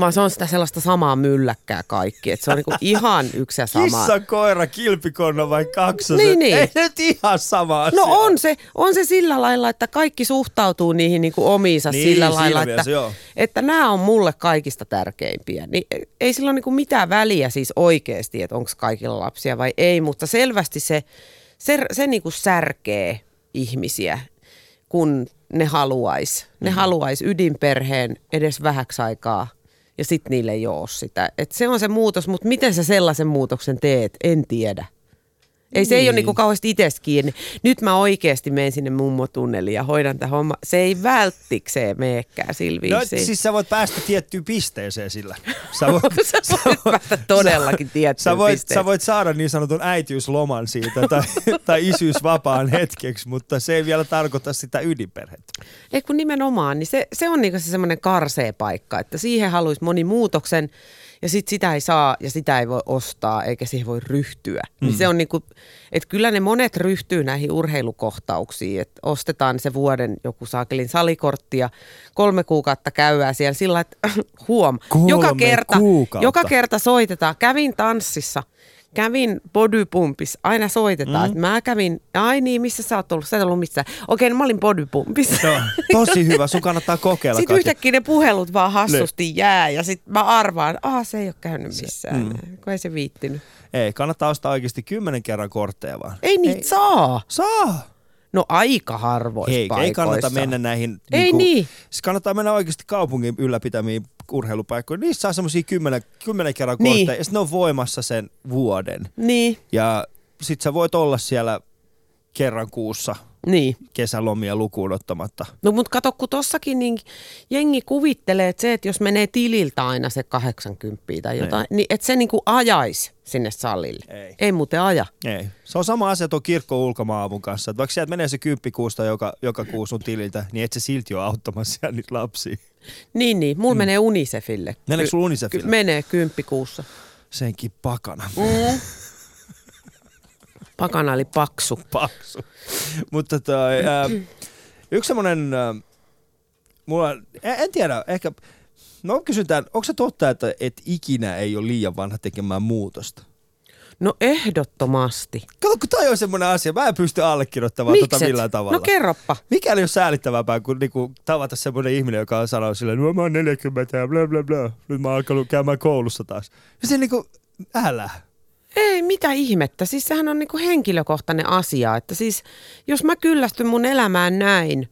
Vaan se on sitä sellaista samaa mylläkkää kaikki, että se on niinku ihan yksi ja sama. Kissa, koira, kilpikonna vai kaksoset? Niin, niin. Ei nyt ihan sama asia. No on se, on se sillä lailla, että kaikki suhtautuu niihin niin kuin omiinsa Niin, sillä lailla, mielessä, että, joo. että nämä on mulle kaikista tärkeimpiä. Niin ei sillä ole niin kuin mitään väliä siis oikeasti, että onko kaikilla lapsia vai ei, mutta selvästi se, se, se niin kuin särkee ihmisiä, kun ne haluaisi. Ne Mm. haluaisi ydinperheen edes vähäksi aikaa ja sitten niille ei ole sitä. Et se on se muutos, mutta miten sä sellaisen muutoksen teet, en tiedä. Ei se ei ole Niin. niinku kauheasti itsestä kiinni. Nyt mä oikeasti menen sinne mummotunneliin ja hoidan tämän homma. Se ei välttikseen meekään sillä No, siis sä voit päästä tiettyyn pisteeseen sillä. Sä voit, sä voit päästä todellakin tiettyyn sä voit, pisteeseen. sä voit saada niin sanotun äitiysloman siitä tai, tai isyysvapaan hetkeksi, mutta se ei vielä tarkoita sitä ydinperhettä. Ei kun nimenomaan, niin se, se on niinku se semmoinen karsee paikka, että siihen haluaisi moni muutoksen ja sit sitä ei saa ja sitä ei voi ostaa eikä siihen voi ryhtyä. Mm. Niin se on niinku, että kyllä ne monet ryhtyy näihin urheilukohtauksiin, että ostetaan se vuoden joku saakelin salikortti ja kolme kuukautta käydään siellä sillä että huom, joka Kolme kerta, kuukautta. joka kerta soitetaan. Kävin tanssissa, kävin bodypumpissa, aina soitetaan, mm. että mä kävin, ai niin, missä sä oot ollut, sä et ollut missään. Okei, no mä olin bodypumpissa. No, tosi hyvä, sun kannattaa kokeilla. Sitten Katja. yhtäkkiä ne puhelut vaan hassusti jää ja sitten mä arvaan, ah se ei ole käynyt missään, mm. kun ei se viittinyt. Ei, kannattaa ostaa oikeasti kymmenen kerran kortteja vaan. Ei niitä ei. saa. Saa! No aika harvoissa Ei, ei paikoissa. kannata mennä näihin... Ei niin. Siis kannattaa mennä oikeasti kaupungin ylläpitämiin urheilupaikkoihin. Niissä saa semmosia kymmenen, kymmenen kerran Niin. kortteja ja ne on voimassa sen vuoden. Niin, Ja sit sä voit olla siellä kerran kuussa niin. kesälomia lukuun ottamatta. No mutta kato, kun tossakin niin jengi kuvittelee, että se, että jos menee tililtä aina se 80 tai jotain, niin, niin että se niin kuin ajaisi sinne salille. Ei. Ei muuten aja. Ei. Se on sama asia tuon kirkko ulkomaavun kanssa. Että vaikka sieltä menee se kymppikuusta joka, joka kuu sun tililtä, niin et se silti ole auttamassa siellä niitä lapsia. Niin, niin. Mulla mm. menee Unicefille. Meneekö sulla Ky- Unicefille? menee kymppikuussa. Senkin pakana. Mm. Pakana eli paksu. Paksu. Mutta toi, ää, yksi semmonen, ää, mulla, en, en tiedä, ehkä, no kysytään, onko se totta, että et ikinä ei ole liian vanha tekemään muutosta? No ehdottomasti. Kato, kun toi on semmoinen asia, mä en pysty allekirjoittamaan tota Mikset? millään tavalla. No kerroppa. Mikä ei ole säälittävämpää kuin niinku, tavata semmoinen ihminen, joka sanoo silleen, no mä oon 40 ja bla bla bla, nyt mä oon alkanut käymään koulussa taas. Ja se niinku, älä. Ei, mitä ihmettä. Siis sehän on niinku henkilökohtainen asia. Että siis, jos mä kyllästyn mun elämään näin,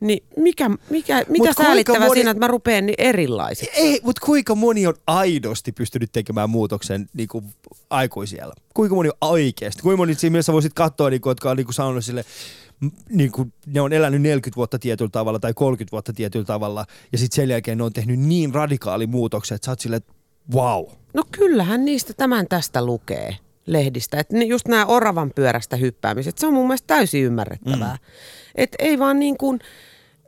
niin mikä, mikä, mitä kuinka säälittävää moni- siinä, että mä rupean niin erilaiseksi? Ei, mutta kuinka moni on aidosti pystynyt tekemään muutoksen niinku, aikuisiellä? Kuinka moni on oikeasti? Kuinka moni siinä mielessä voisit katsoa, niinku, jotka on niinku, sanonut sille, m- niinku, ne on elänyt 40 vuotta tietyllä tavalla tai 30 vuotta tietyllä tavalla ja sitten sen jälkeen ne on tehnyt niin radikaali muutoksen, että sä oot silleen, että wow. No kyllähän niistä tämän tästä lukee lehdistä. Että just nämä oravan pyörästä hyppäämiset, se on mun mielestä täysin ymmärrettävää. Mm. Että ei vaan niin kuin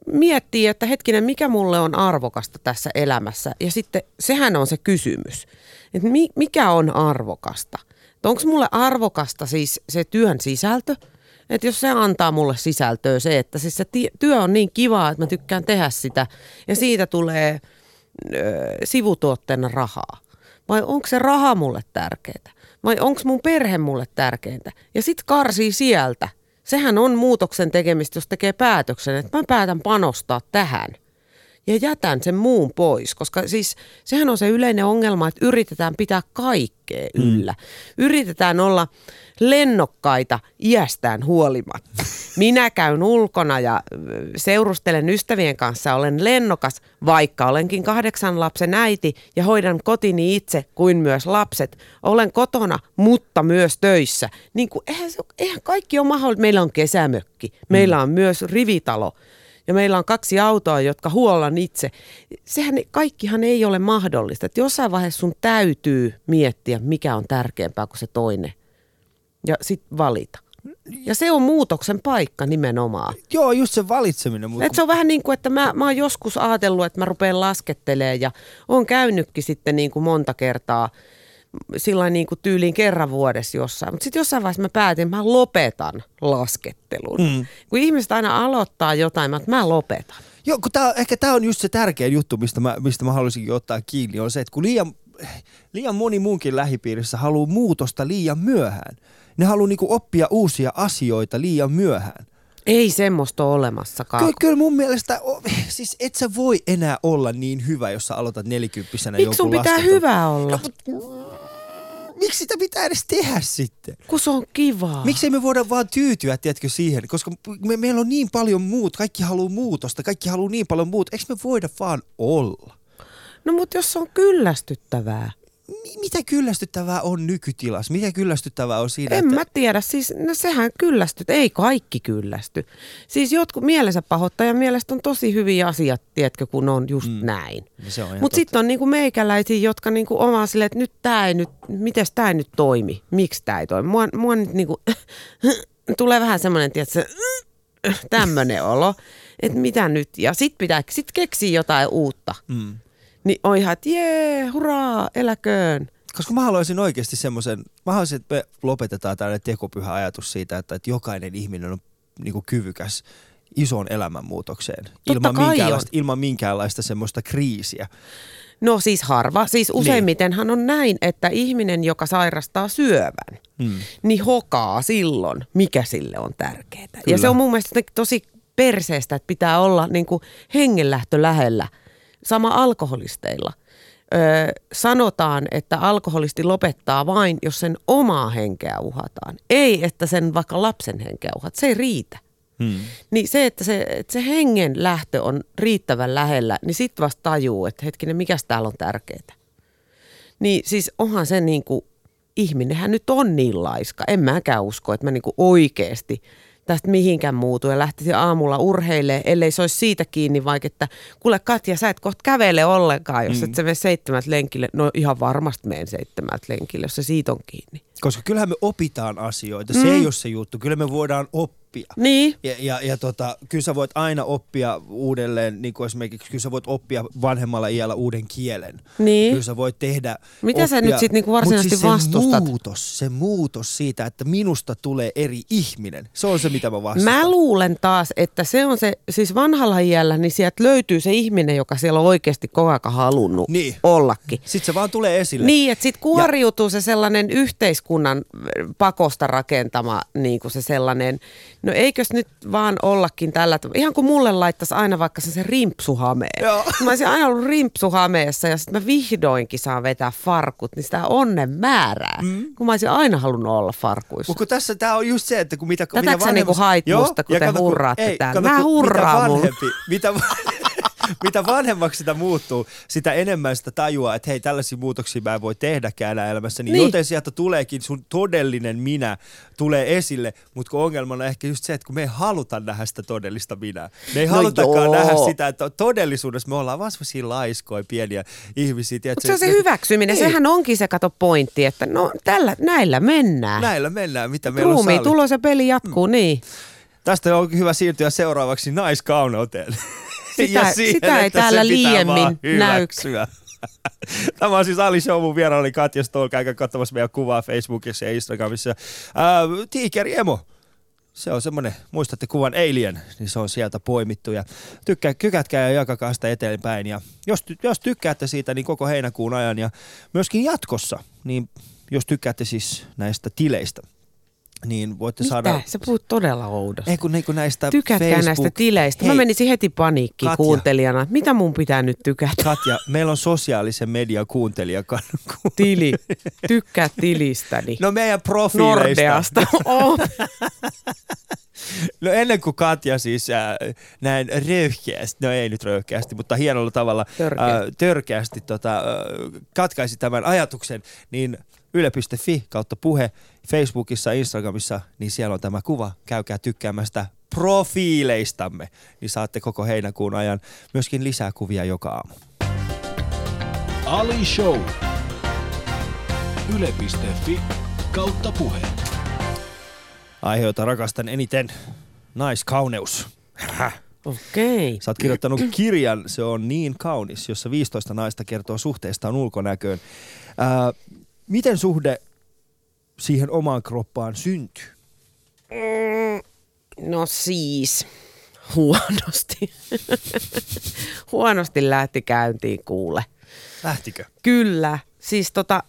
miettii, että hetkinen, mikä mulle on arvokasta tässä elämässä. Ja sitten sehän on se kysymys, että mi, mikä on arvokasta. Onko mulle arvokasta siis se työn sisältö? Että jos se antaa mulle sisältöä se, että siis se työ on niin kivaa, että mä tykkään tehdä sitä ja siitä tulee sivutuotteena rahaa. Vai onko se raha mulle tärkeää? Vai onko mun perhe mulle tärkeintä? Ja sitten karsii sieltä. Sehän on muutoksen tekemistä, jos tekee päätöksen, että mä päätän panostaa tähän. Ja jätän sen muun pois. Koska siis sehän on se yleinen ongelma, että yritetään pitää kaikkea yllä. Mm. Yritetään olla lennokkaita iästään huolimatta. Minä käyn ulkona ja seurustelen ystävien kanssa, olen lennokas, vaikka olenkin kahdeksan lapsen äiti ja hoidan kotini itse kuin myös lapset. Olen kotona, mutta myös töissä. Niin kuin, eihän, se, eihän kaikki ole mahdollista. Meillä on kesämökki, meillä on myös rivitalo ja meillä on kaksi autoa, jotka huollan itse. Sehän kaikkihan ei ole mahdollista. Että jossain vaiheessa sun täytyy miettiä, mikä on tärkeämpää kuin se toinen ja sitten valita. Ja se on muutoksen paikka nimenomaan. Joo, just se valitseminen. Mutta... Et se on vähän niin kuin, että mä, mä oon joskus ajatellut, että mä rupean laskettelemaan ja on käynytkin sitten niin kuin monta kertaa sillä niin kuin tyyliin kerran vuodessa jossain. Mutta sitten jossain vaiheessa mä päätin, että mä lopetan laskettelun. Mm. Kun ihmiset aina aloittaa jotain, mä, mä lopetan. Joo, kun tää, ehkä tämä on just se tärkein juttu, mistä mä, mistä mä haluaisinkin ottaa kiinni, on se, että kun liian, liian moni munkin lähipiirissä haluaa muutosta liian myöhään – ne haluaa niinku oppia uusia asioita liian myöhään. Ei semmoista ole olemassakaan. Kyllä, kyllä mun mielestä, siis et sä voi enää olla niin hyvä, jos sä aloitat nelikymppisenä Miksi sun pitää lasketun. hyvä olla? No, miksi sitä pitää edes tehdä sitten? Kun se on kivaa. Miksi me voida vaan tyytyä, tiedätkö, siihen? Koska me, meillä on niin paljon muut, kaikki haluaa muutosta, kaikki haluaa niin paljon muuta. Eikö me voida vaan olla? No mutta jos se on kyllästyttävää mitä kyllästyttävää on nykytilassa? Mitä kyllästyttävää on siinä? En että... mä tiedä. Siis no sehän kyllästyt. Ei kaikki kyllästy. Siis jotkut mielensä pahoittajan mielestä on tosi hyviä asiat, tiedätkö, kun on just mm. näin. Mutta sitten on niinku meikäläisiä, jotka niinku omaa silleen, että nyt tämä ei nyt, miten tämä ei nyt toimi? Miksi tämä ei toimi? Mua, mua nyt niinku, tulee vähän semmoinen, tiedätkö, tämmöinen olo, että mitä nyt. Ja sitten pitää sit keksiä jotain uutta. Mm. Niin on ihan, että jee, hurraa, eläköön. Koska mä haluaisin oikeasti semmoisen, mä haluaisin, että me lopetetaan tällainen tekopyhä ajatus siitä, että, että jokainen ihminen on niin kuin kyvykäs isoon elämänmuutokseen ilman minkäänlaista, ilman minkäänlaista semmoista kriisiä. No siis harva. Siis niin. useimmitenhan on näin, että ihminen, joka sairastaa syövän, hmm. niin hokaa silloin, mikä sille on tärkeää. Kyllä. Ja se on mun mielestä tosi perseestä, että pitää olla niin kuin hengenlähtö lähellä – Sama alkoholisteilla. Öö, sanotaan, että alkoholisti lopettaa vain, jos sen omaa henkeä uhataan. Ei, että sen vaikka lapsen henkeä uhat. Se ei riitä. Hmm. Niin se, että se, että se hengen lähtö on riittävän lähellä, niin sitten vasta tajuu, että hetkinen, mikä täällä on tärkeää. Niin siis onhan se niin kuin, ihminenhän nyt on niin laiska. En mäkään usko, että mä niin kuin oikeasti – tästä mihinkään muutu ja lähtisi aamulla urheilemaan, ellei se olisi siitä kiinni vaikka, että kuule Katja, sä et kohta kävele ollenkaan, jos mm. et sä mene seitsemät lenkille. No ihan varmasti menen seitsemät lenkille, jos se siitä on kiinni. Koska kyllähän me opitaan asioita, se mm. ei ole se juttu. Kyllä me voidaan oppia. Niin. Ja, ja, ja tota, kyllä sä voit aina oppia uudelleen, niin kuin esimerkiksi kyllä sä voit oppia vanhemmalla iällä uuden kielen. Niin. Kyllä sä voit tehdä Mitä oppia, sä nyt sitten niinku varsinaisesti siis vastustat? Se muutos, se muutos siitä, että minusta tulee eri ihminen, se on se mitä mä vastustan. Mä luulen taas, että se on se, siis vanhalla iällä, niin sieltä löytyy se ihminen, joka siellä on oikeasti koko ajan halunnut niin. ollakin. Sitten se vaan tulee esille. Niin, että sitten kuoriutuu ja... se sellainen yhteiskunnan pakosta rakentama niin kuin se sellainen, no eikös nyt vaan ollakin tällä tavalla. Ihan kuin mulle laittaisi aina vaikka se, se rimpsuhameen. Joo. Mä olisin aina ollut rimpsuhameessa ja sitten mä vihdoinkin saan vetää farkut, niin sitä onnen määrää. Mm. Kun mä olisin aina halunnut olla farkuissa. Mutta tässä tämä on just se, että kun mitä, Tätäkö mitä vanhemmassa... niinku hait musta, kun te hurraatte täällä? Mä hurraan mitä vanhempi, mitä, mitä vanhemmaksi sitä muuttuu, sitä enemmän sitä tajua, että hei, tällaisia muutoksia mä en voi tehdäkään elämässä. Niin, niin. joten sieltä tuleekin sun todellinen minä tulee esille, mutta kun ongelmana on ehkä just se, että kun me ei haluta nähdä sitä todellista minä. Me ei no halutakaan joo. nähdä sitä, että todellisuudessa me ollaan vaan sellaisia laiskoja, pieniä ihmisiä. Mutta se on se hyväksyminen, niin. sehän onkin se kato pointti, että no tällä, näillä mennään. Näillä mennään, mitä meillä Ruumi, on tulos ja peli jatkuu, mm. niin. Tästä on hyvä siirtyä seuraavaksi naiskauneuteen. Sitä, sitä ei täällä liiemmin näy. Tämä on siis Ali Show, mun vieraana oli Katja Stol, käykää katsomassa meidän kuvaa Facebookissa ja Instagramissa. Äh, Tiikeri Emo, se on semmoinen, muistatte kuvan Alien, niin se on sieltä poimittu ja tykkää, kykätkää ja jakakaa sitä eteenpäin. Ja jos, jos tykkäätte siitä, niin koko heinäkuun ajan ja myöskin jatkossa, niin jos tykkäätte siis näistä tileistä, niin voitte Mitä? saada... Sä puhut todella oudosti. Ei kun, niin kun näistä Tykätkää Facebook... näistä tileistä. Mä Hei, menisin heti paniikkiin Katja. kuuntelijana. Mitä mun pitää nyt tykätä? Katja, meillä on sosiaalisen median kuuntelija. Tili. Tykkää tilistäni. No meidän profiileista. Nordeasta. Oh. No ennen kuin Katja siis äh, näin röyhkeästi, no ei nyt röyhkeästi, mutta hienolla tavalla Törkeä. äh, törkeästi tota, äh, katkaisi tämän ajatuksen, niin yle.fi kautta puhe Facebookissa, Instagramissa, niin siellä on tämä kuva. Käykää tykkäämästä profiileistamme, niin saatte koko heinäkuun ajan myöskin lisää kuvia joka aamu. Ali Show. Yle.fi kautta puhe. Aihe, jota rakastan eniten, naiskauneus. Häh. Okei. Sä oot kirjoittanut kirjan, se on niin kaunis, jossa 15 naista kertoo suhteestaan ulkonäköön. Ää, miten suhde siihen omaan kroppaan syntyy? No siis, huonosti. huonosti lähti käyntiin kuule. Lähtikö? Kyllä. Siis tota,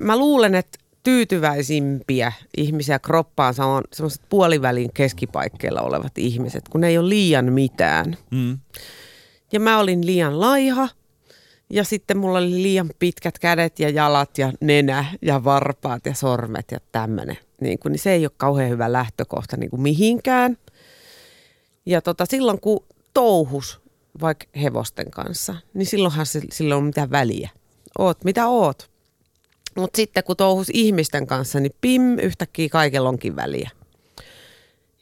mä luulen, että tyytyväisimpiä ihmisiä kroppaansa on semmoiset puolivälin keskipaikkeilla olevat ihmiset, kun ne ei ole liian mitään. Mm. Ja mä olin liian laiha ja sitten mulla oli liian pitkät kädet ja jalat ja nenä ja varpaat ja sormet ja tämmöinen. Niin, kun, niin se ei ole kauhean hyvä lähtökohta niin kuin mihinkään. Ja tota, silloin kun touhus vaikka hevosten kanssa, niin silloinhan sillä on mitään väliä. Oot mitä oot. Mutta sitten kun touhus ihmisten kanssa, niin pim, yhtäkkiä kaikella onkin väliä.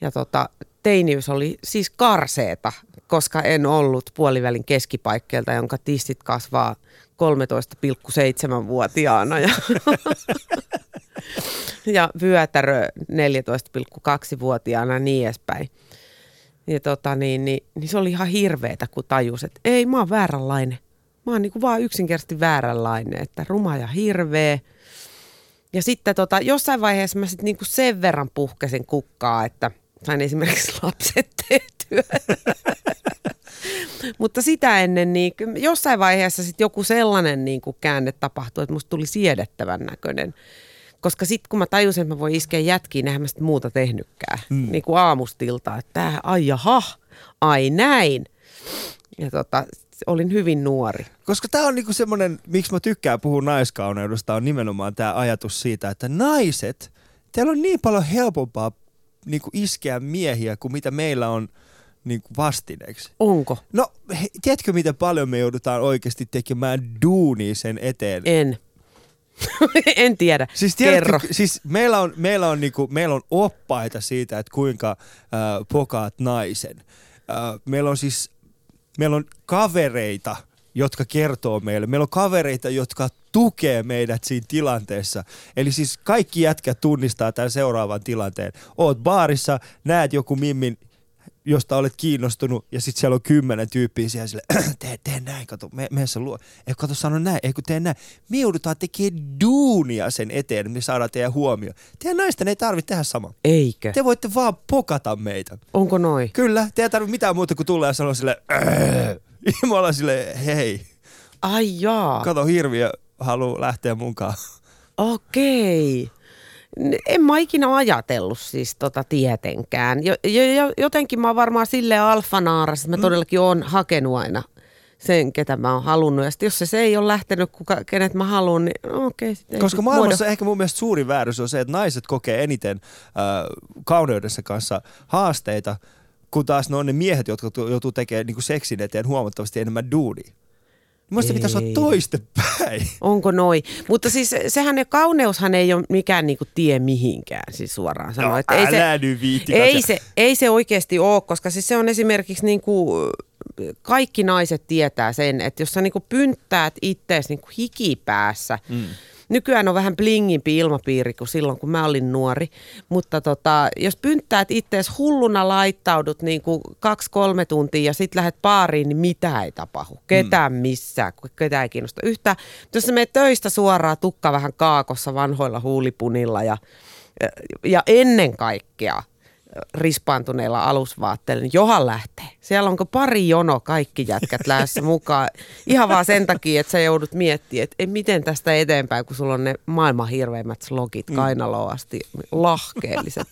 Ja tota, teiniys oli siis karseeta, koska en ollut puolivälin keskipaikkeelta, jonka tistit kasvaa 13,7-vuotiaana ja, ja vyötärö 14,2-vuotiaana ja niin edespäin. Ja tota, niin, niin, niin se oli ihan hirveetä, kun tajus, että ei, mä oon vääränlainen. Mä oon niinku vaan yksinkertaisesti vääränlainen, että ruma ja hirveä. Ja sitten tota, jossain vaiheessa mä sitten niinku sen verran puhkesin kukkaa, että sain esimerkiksi lapset tehtyä. Mutta sitä ennen niin jossain vaiheessa sitten joku sellainen niin kuin käänne tapahtui, että musta tuli siedettävän näköinen. Koska sitten kun mä tajusin, että mä voin iskeä jätkiin, eihän mä sit muuta tehnytkään. Mm. Niin kuin aamustilta, että ai jaha, ai näin. Ja tota, olin hyvin nuori. Koska tämä on niinku semmoinen, miksi mä tykkään puhua naiskauneudesta, on nimenomaan tämä ajatus siitä, että naiset, teillä on niin paljon helpompaa niinku iskeä miehiä kuin mitä meillä on niinku vastineeksi. Onko? No, he, tiedätkö miten paljon me joudutaan oikeasti tekemään duunia sen eteen? En. en tiedä. Siis, Kerro. tiedätkö, siis meillä on, meillä, on niinku, meillä on oppaita siitä, että kuinka äh, pokaat naisen. Äh, meillä on siis meillä on kavereita, jotka kertoo meille. Meillä on kavereita, jotka tukee meidät siinä tilanteessa. Eli siis kaikki jätkät tunnistaa tämän seuraavan tilanteen. Oot baarissa, näet joku mimmin, josta olet kiinnostunut, ja sitten siellä on kymmenen tyyppiä siellä sille, tee, tee näin, kato, me, me se luo. Ei, kato, sano näin, ei kun tee näin. Me joudutaan tekemään duunia sen eteen, että me saadaan teidän huomio. Teidän naisten ei tarvitse tehdä sama. Eikö? Te voitte vaan pokata meitä. Onko noin? Kyllä, te ei tarvitse mitään muuta kuin tulla ja sanoa sille, ja me ollaan sille, hei, Ai jaa. kato hirviö haluaa lähteä mukaan. Okei. N- En mä ikinä ajatellut siis tota tietenkään. Jo, jo, jo, jotenkin mä oon varmaan silleen alfanaaras, että mä todellakin oon hakenut aina sen, ketä mä oon halunnut. Ja sit jos se, se ei ole lähtenyt, kuka, kenet mä haluan, niin no okei. ei Koska maailmassa muodo- ehkä mun mielestä suurin vääryys on se, että naiset kokee eniten äh, kauneudessa kanssa haasteita, kun taas ne on ne miehet, jotka tu- joutuu tekemään niin seksin eteen huomattavasti enemmän duunia. Mielestäni pitäisi olla toistepäin. Onko noi? Mutta siis sehän ja kauneushan ei ole mikään niinku tie mihinkään, siis suoraan sanoen. No, Että ei se, nyt viitti, ei, se, ei se oikeasti ole, koska siis se on esimerkiksi niin kuin, kaikki naiset tietää sen, että jos sä niin kuin pynttäät ittees niin kuin hikipäässä, mm. Nykyään on vähän blingimpi ilmapiiri kuin silloin, kun mä olin nuori. Mutta tota, jos pynttäät ittees hulluna laittaudut niin kuin kaksi-kolme tuntia ja sitten lähdet baariin, niin mitä ei tapahdu. Ketään missään, kun ketään ei kiinnosta yhtään. Mutta jos sä menet töistä suoraan, tukka vähän kaakossa vanhoilla huulipunilla ja, ja ennen kaikkea rispaantuneilla alusvaatteilla, niin johan lähtee. Siellä onko pari jono kaikki jätkät lähdössä mukaan. Ihan vaan sen takia, että sä joudut miettimään, että ei, miten tästä eteenpäin, kun sulla on ne maailman hirveimmät slogit kainaloa asti, lahkeelliset.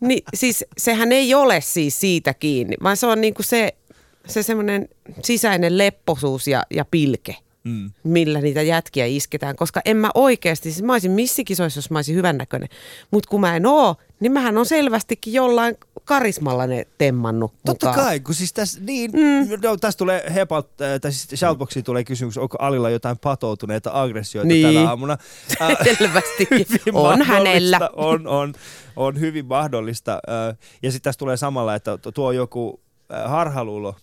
Niin siis sehän ei ole siis siitä kiinni, vaan se on niinku se, se semmoinen sisäinen lepposuus ja, ja pilke, mm. millä niitä jätkiä isketään. Koska en mä oikeasti, siis mä olisin missikisoissa, jos mä olisin hyvännäköinen. Mutta kun mä en oo, niin mähän on selvästikin jollain karismalla ne temmannut Totta mukaan. kai, kun siis tässä, niin, mm. no, tässä tulee Hepalt, äh, tai siis Shoutboxiin tulee kysymys, onko Alilla jotain patoutuneita aggressioita Niin. tänä aamuna. Äh, Selvästikin on hänellä. On, on, on hyvin mahdollista. Äh, Ja sitten tässä tulee samalla, että tuo on joku äh, harhaluulo,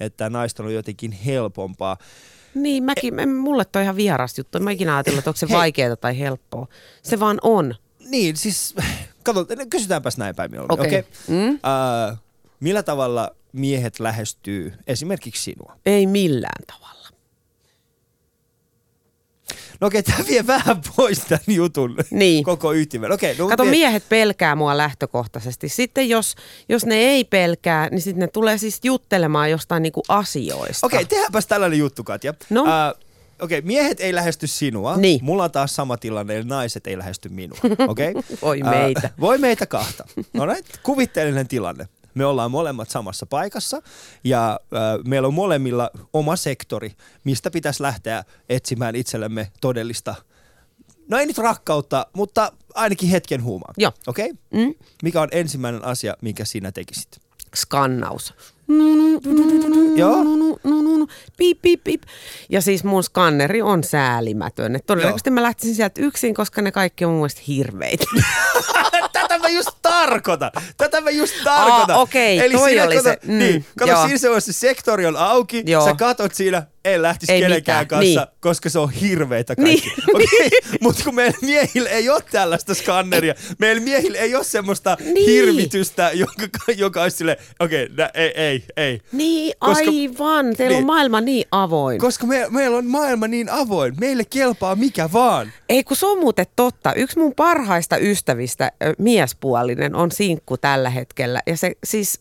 että naista on jotenkin helpompaa. Niin, mäkin, en, mulle toi ihan vieras juttu. Mä ikinä ajatellut, että onko se vaikeaa tai helppoa. Se vaan on. Niin, siis kato, kysytäänpäs näin päin. Okei. Okay. Mm? Äh, millä tavalla miehet lähestyy esimerkiksi sinua? Ei millään tavalla. No okei, tämä vie vähän pois tämän jutun Niin. koko ytimen. Okei, no, Kato, mie- miehet pelkää mua lähtökohtaisesti. Sitten jos, jos ne ei pelkää, niin sitten ne tulee siis juttelemaan jostain niinku asioista. Okei, tehdäänpäs tällainen juttu, Katja. No? Äh, Okei, miehet ei lähesty sinua. Niin. Mulla on taas sama tilanne, eli naiset ei lähesty minua. Okei? Voi meitä. Äh, voi meitä kahta. No näin, kuvitteellinen tilanne. Me ollaan molemmat samassa paikassa ja äh, meillä on molemmilla oma sektori, mistä pitäisi lähteä etsimään itsellemme todellista, no ei nyt rakkautta, mutta ainakin hetken huumaa. Joo. Okei? Mm? Mikä on ensimmäinen asia, minkä sinä tekisit? Skannaus. Joo. Ja siis mun skanneri on säälimätön. Et todennäköisesti mä lähtisin sieltä yksin, koska ne kaikki on mun mielestä hirveitä. Mä just tarkoitan. Tätä mä just tarkoitan. Aa, okei, Eli toi siinä, oli kato, se. Mm, niin, kato, joo. siinä se on se sektori on auki, Joo. sä katot siinä, en lähtisi Ei kenenkään mitään, kanssa, niin. koska se on hirveitä kaikki. Niin. Okei, mutta kun meillä miehillä ei ole tällaista skanneria, meillä miehillä ei ole semmoista Niin. hirvitystä, joka, joka olisi silleen, okei, okay, ei, ei, ei. Niin, Koska- aivan. Teillä niin. on maailma niin avoin. Koska me, meillä on maailma niin avoin, meille kelpaa mikä vaan. Ei kun se on muuten totta. Yksi mun parhaista ystävistä, ö, miespuolinen, on sinkku tällä hetkellä. Ja se siis,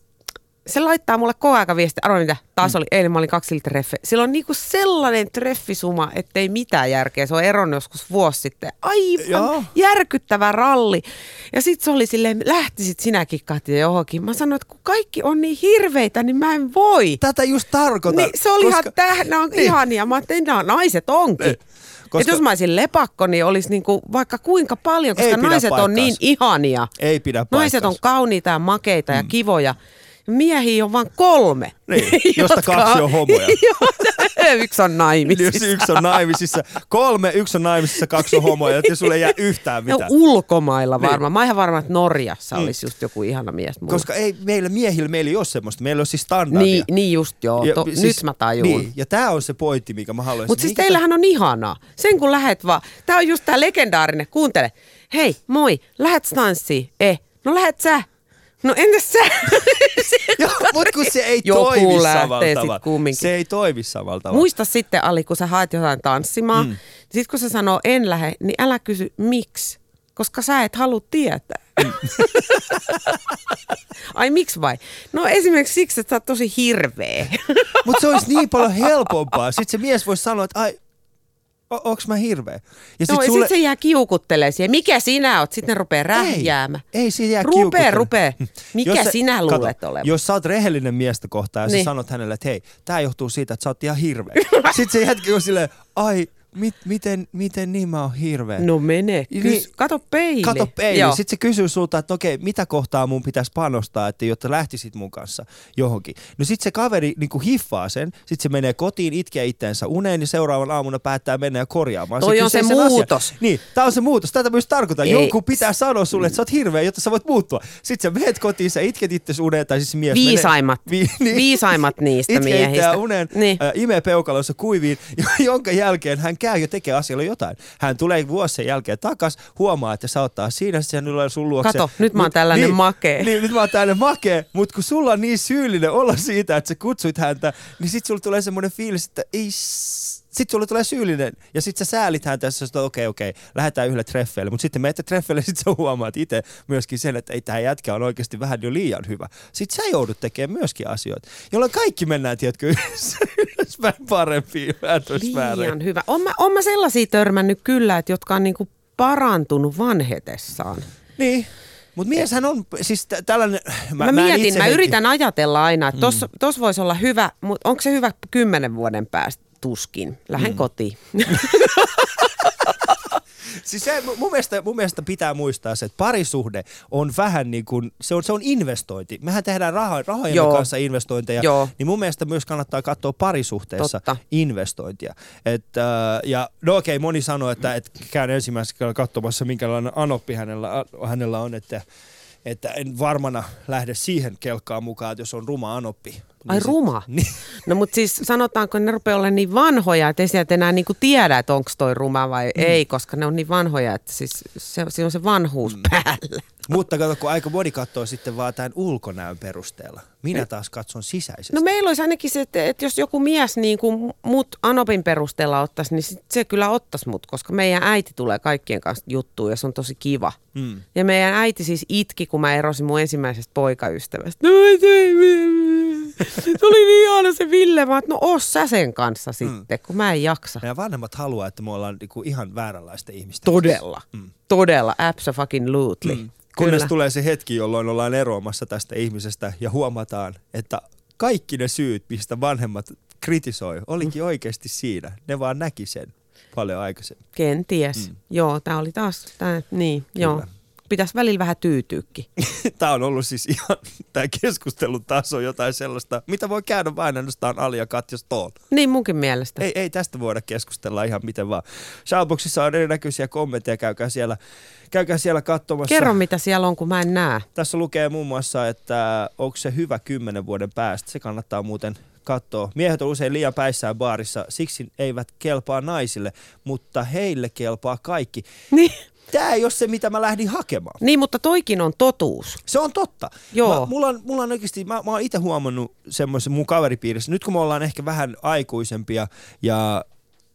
se laittaa mulle koko aika viesti. Arvo mitä, taas oli, eilen mä olin kaksi treffe. Sillä on niinku sellainen treffisuma, ettei mitään järkeä. Se on eronnut joskus vuosi sitten. Aivan Joo. järkyttävä ralli. Ja sit se oli silleen, lähtisit sinäkin Katja johonkin. Mä sanoin, että kun kaikki on niin hirveitä, niin mä en voi. Tätä just tarkoitan. Niin, se oli koska, ihan tähnä, on Niin. ihania. Mä ajattelin, nämä naiset onkin. Niin. Koska... Et jos mä olisin lepakko, niin olisi niinku vaikka kuinka paljon, koska naiset on paikkaansa. niin ihania. Ei pidä Naiset on kauniita ja makeita ja kivoja. Miehiä on vain kolme. Niin, josta kaksi on homoja. Yksi on naimisissa. yksi on naimisissa, kolme, yksi on naimisissa, kaksi on homoja, että sulle ei jää yhtään Ne on mitään. ulkomailla Niin. varmaan. Mä oon ihan varma, että Norjassa Mm. olisi just joku ihana mies mulla. Koska ei, meillä miehillä meillä ei ole semmoista, meillä on siis standardia. Niin, niin just joo. Ja To, siis- nyt mä tajuun. Niin, ja tämä on se pointti, mikä mä haluaisin. Mutta siis teillähän on ihanaa. Sen kun lähet vaan. Tää on just tää legendaarinen. Kuuntele. Hei, moi. Lähet tanssiin? Eh. No lähet sä. No entäs sä? Joo, mutta kun se ei Joku toimi lähtee samalla kumminkin. Se ei toimi samalla tavalla. Muista sitten, Ali, kun sä haet jotain tanssimaan. Mm. Sitten kun sä sanoo en lähe, niin älä kysy miksi. Koska sä et halua tietää. Ai miksi vai? No esimerkiksi siksi, että sä oot tosi hirveä. Mutta se olisi niin paljon helpompaa. Sitten se mies voisi sanoa, että ai, o- onks mä hirveä? Ja No, ja sit se jää kiukuttelee siihen. Mikä sinä oot? Sitten ne rupeaa rähjäämään. Ei, ei siinä jää Rupee, rupee. Mikä sä- sinä kato, luulet olevan? Jos sä oot rehellinen miestä kohtaan ja niin. Sä sanot hänelle, että hei, tää johtuu siitä, että sä oot ihan hirveä. Sitten se jätki on silleen, ai, mit, miten, miten niin mä oon hirveä? No mene. Kys, Niin. kato peili. Kato peiliin. Joo. Sitten se kysyy sulta, että okei, mitä kohtaa mun pitäisi panostaa, että jotta lähtisit mun kanssa johonkin. No sitten se kaveri niin hiffaa sen, sitten se menee kotiin, itkee itteensä uneen ja seuraavan aamuna päättää mennä ja korjaamaan. Toi on kyseisen se muutos. Niin, tää on se muutos. Tätä myös tarkoitan. Ei. Jonkun pitää sanoa sulle, että sä oot hirveä, jotta sä voit muuttua. Sitten sä menet kotiin, sä itket itse uneen, tai siis se mies Viisaimmat. menee, vi, Viisaimmat niistä itkee miehistä. itseään uneen, Niin. äh, imee peukaloissa kuiviin, jonka jälkeen hän käy ja tekee asialle jotain. Hän tulee vuosi sen jälkeen takas, huomaa, että sä oot taas siinä, sitten hän sun luokse. Kato, nyt mä oon tällainen niin, makee. Niin, nyt mä oon tällainen makee, mutta kun sulla on niin syyllinen olla siitä, että sä kutsuit häntä, niin sit sulla tulee semmoinen fiilis, että ei, Sitten sulle tulee syyllinen ja sitten sä säälithän tässä, että okei, okay, okei, okay, lähdetään yhdelle treffeille. Mutta sitten menette treffeille ja sitten sä huomaat itse myöskin sen, että ei tämä jätkä on oikeasti vähän jo liian hyvä. Sitten sä joudut tekemään myöskin asioita, jolloin kaikki mennään, tiedätkö, yhdessä ylöspäin parempiin Liian hyvä. On mä, on mä sellaisia törmännyt kyllä, että jotka on niinku parantunut vanhetessaan. Niin. Mutta mieshän on, siis t- tällainen... Mä, mä mietin, mä yritän ajatella aina, että tos, mm. tos voisi olla hyvä, mutta onko se hyvä kymmenen vuoden päästä? Tuskin. Lähden mm. kotiin. siis se, mun, mielestä, mun mielestä pitää muistaa se, että parisuhde on vähän niin kuin, se on, se on investointi. Mehän tehdään raho, rahojen Joo. kanssa investointeja, Joo. niin mun mielestä myös kannattaa katsoa parisuhteessa Totta. investointia. Et, äh, ja no okei, okay, moni sanoo, että et käyn ensimmäisenä katsomassa, minkälainen anoppi hänellä, hänellä on, että että en varmana lähde siihen kelkkaan mukaan, että jos on ruma anoppi. Ai niin ruma? Sit, niin. No mutta siis sanotaanko, että ne rupeaa olemaan niin vanhoja, että ei sieltä enää niinku tiedä, että onko toi ruma vai mm. ei, koska ne on niin vanhoja, että siis se, siinä on se vanhuus mm. päällä. Mutta kato, kun aika moni katsoo sitten vaan tämän ulkonäön perusteella. Minä taas katson sisäisesti. No meillä olisi ainakin se, että, että jos joku mies niin kuin mut Anopin perusteella ottaisi, niin se kyllä ottaisi mut, koska meidän äiti tulee kaikkien kanssa juttuun ja se on tosi kiva. Hmm. Ja meidän äiti siis itki, kun mä erosin mun ensimmäisestä poikaystävästä. No ei, se oli niin ihana se Ville. Mä no oo sä sen kanssa mm. sitten, kun mä en jaksa. Meidän vanhemmat haluaa, että me ollaan niinku ihan vääränlaista ihmistä. Todella. Mm. Todella. Absolutely. Mm. Kunnes Kyllä. tulee se hetki, jolloin ollaan eroamassa tästä ihmisestä ja huomataan, että kaikki ne syyt, mistä vanhemmat kritisoi, olikin mm. oikeasti siinä. Ne vaan näki sen paljon aikaisemmin. Kenties. Mm. Joo, tämä oli taas, tää, niin, Kyllä. joo pitäisi välillä vähän tyytyykin. tämä on ollut siis ihan, tämä keskustelun taso jotain sellaista, mitä voi käydä vain ainoastaan Ali ja Katja Stoll. Niin munkin mielestä. Ei, ei tästä voida keskustella ihan miten vaan. Shoutboxissa on erinäköisiä kommentteja, käykää siellä, käykää siellä katsomassa. Kerro mitä siellä on, kun mä en näe. Tässä lukee muun muassa, että onko se hyvä kymmenen vuoden päästä. Se kannattaa muuten katsoa. Miehet on usein liian päissään baarissa, siksi eivät kelpaa naisille, mutta heille kelpaa kaikki. Niin tämä ei ole se, mitä mä lähdin hakemaan. Niin, mutta toikin on totuus. Se on totta. Joo. Mä, mulla, on, mulla on oikeasti, mä, mä oon itse huomannut semmoisen mun kaveripiirissä, nyt kun me ollaan ehkä vähän aikuisempia ja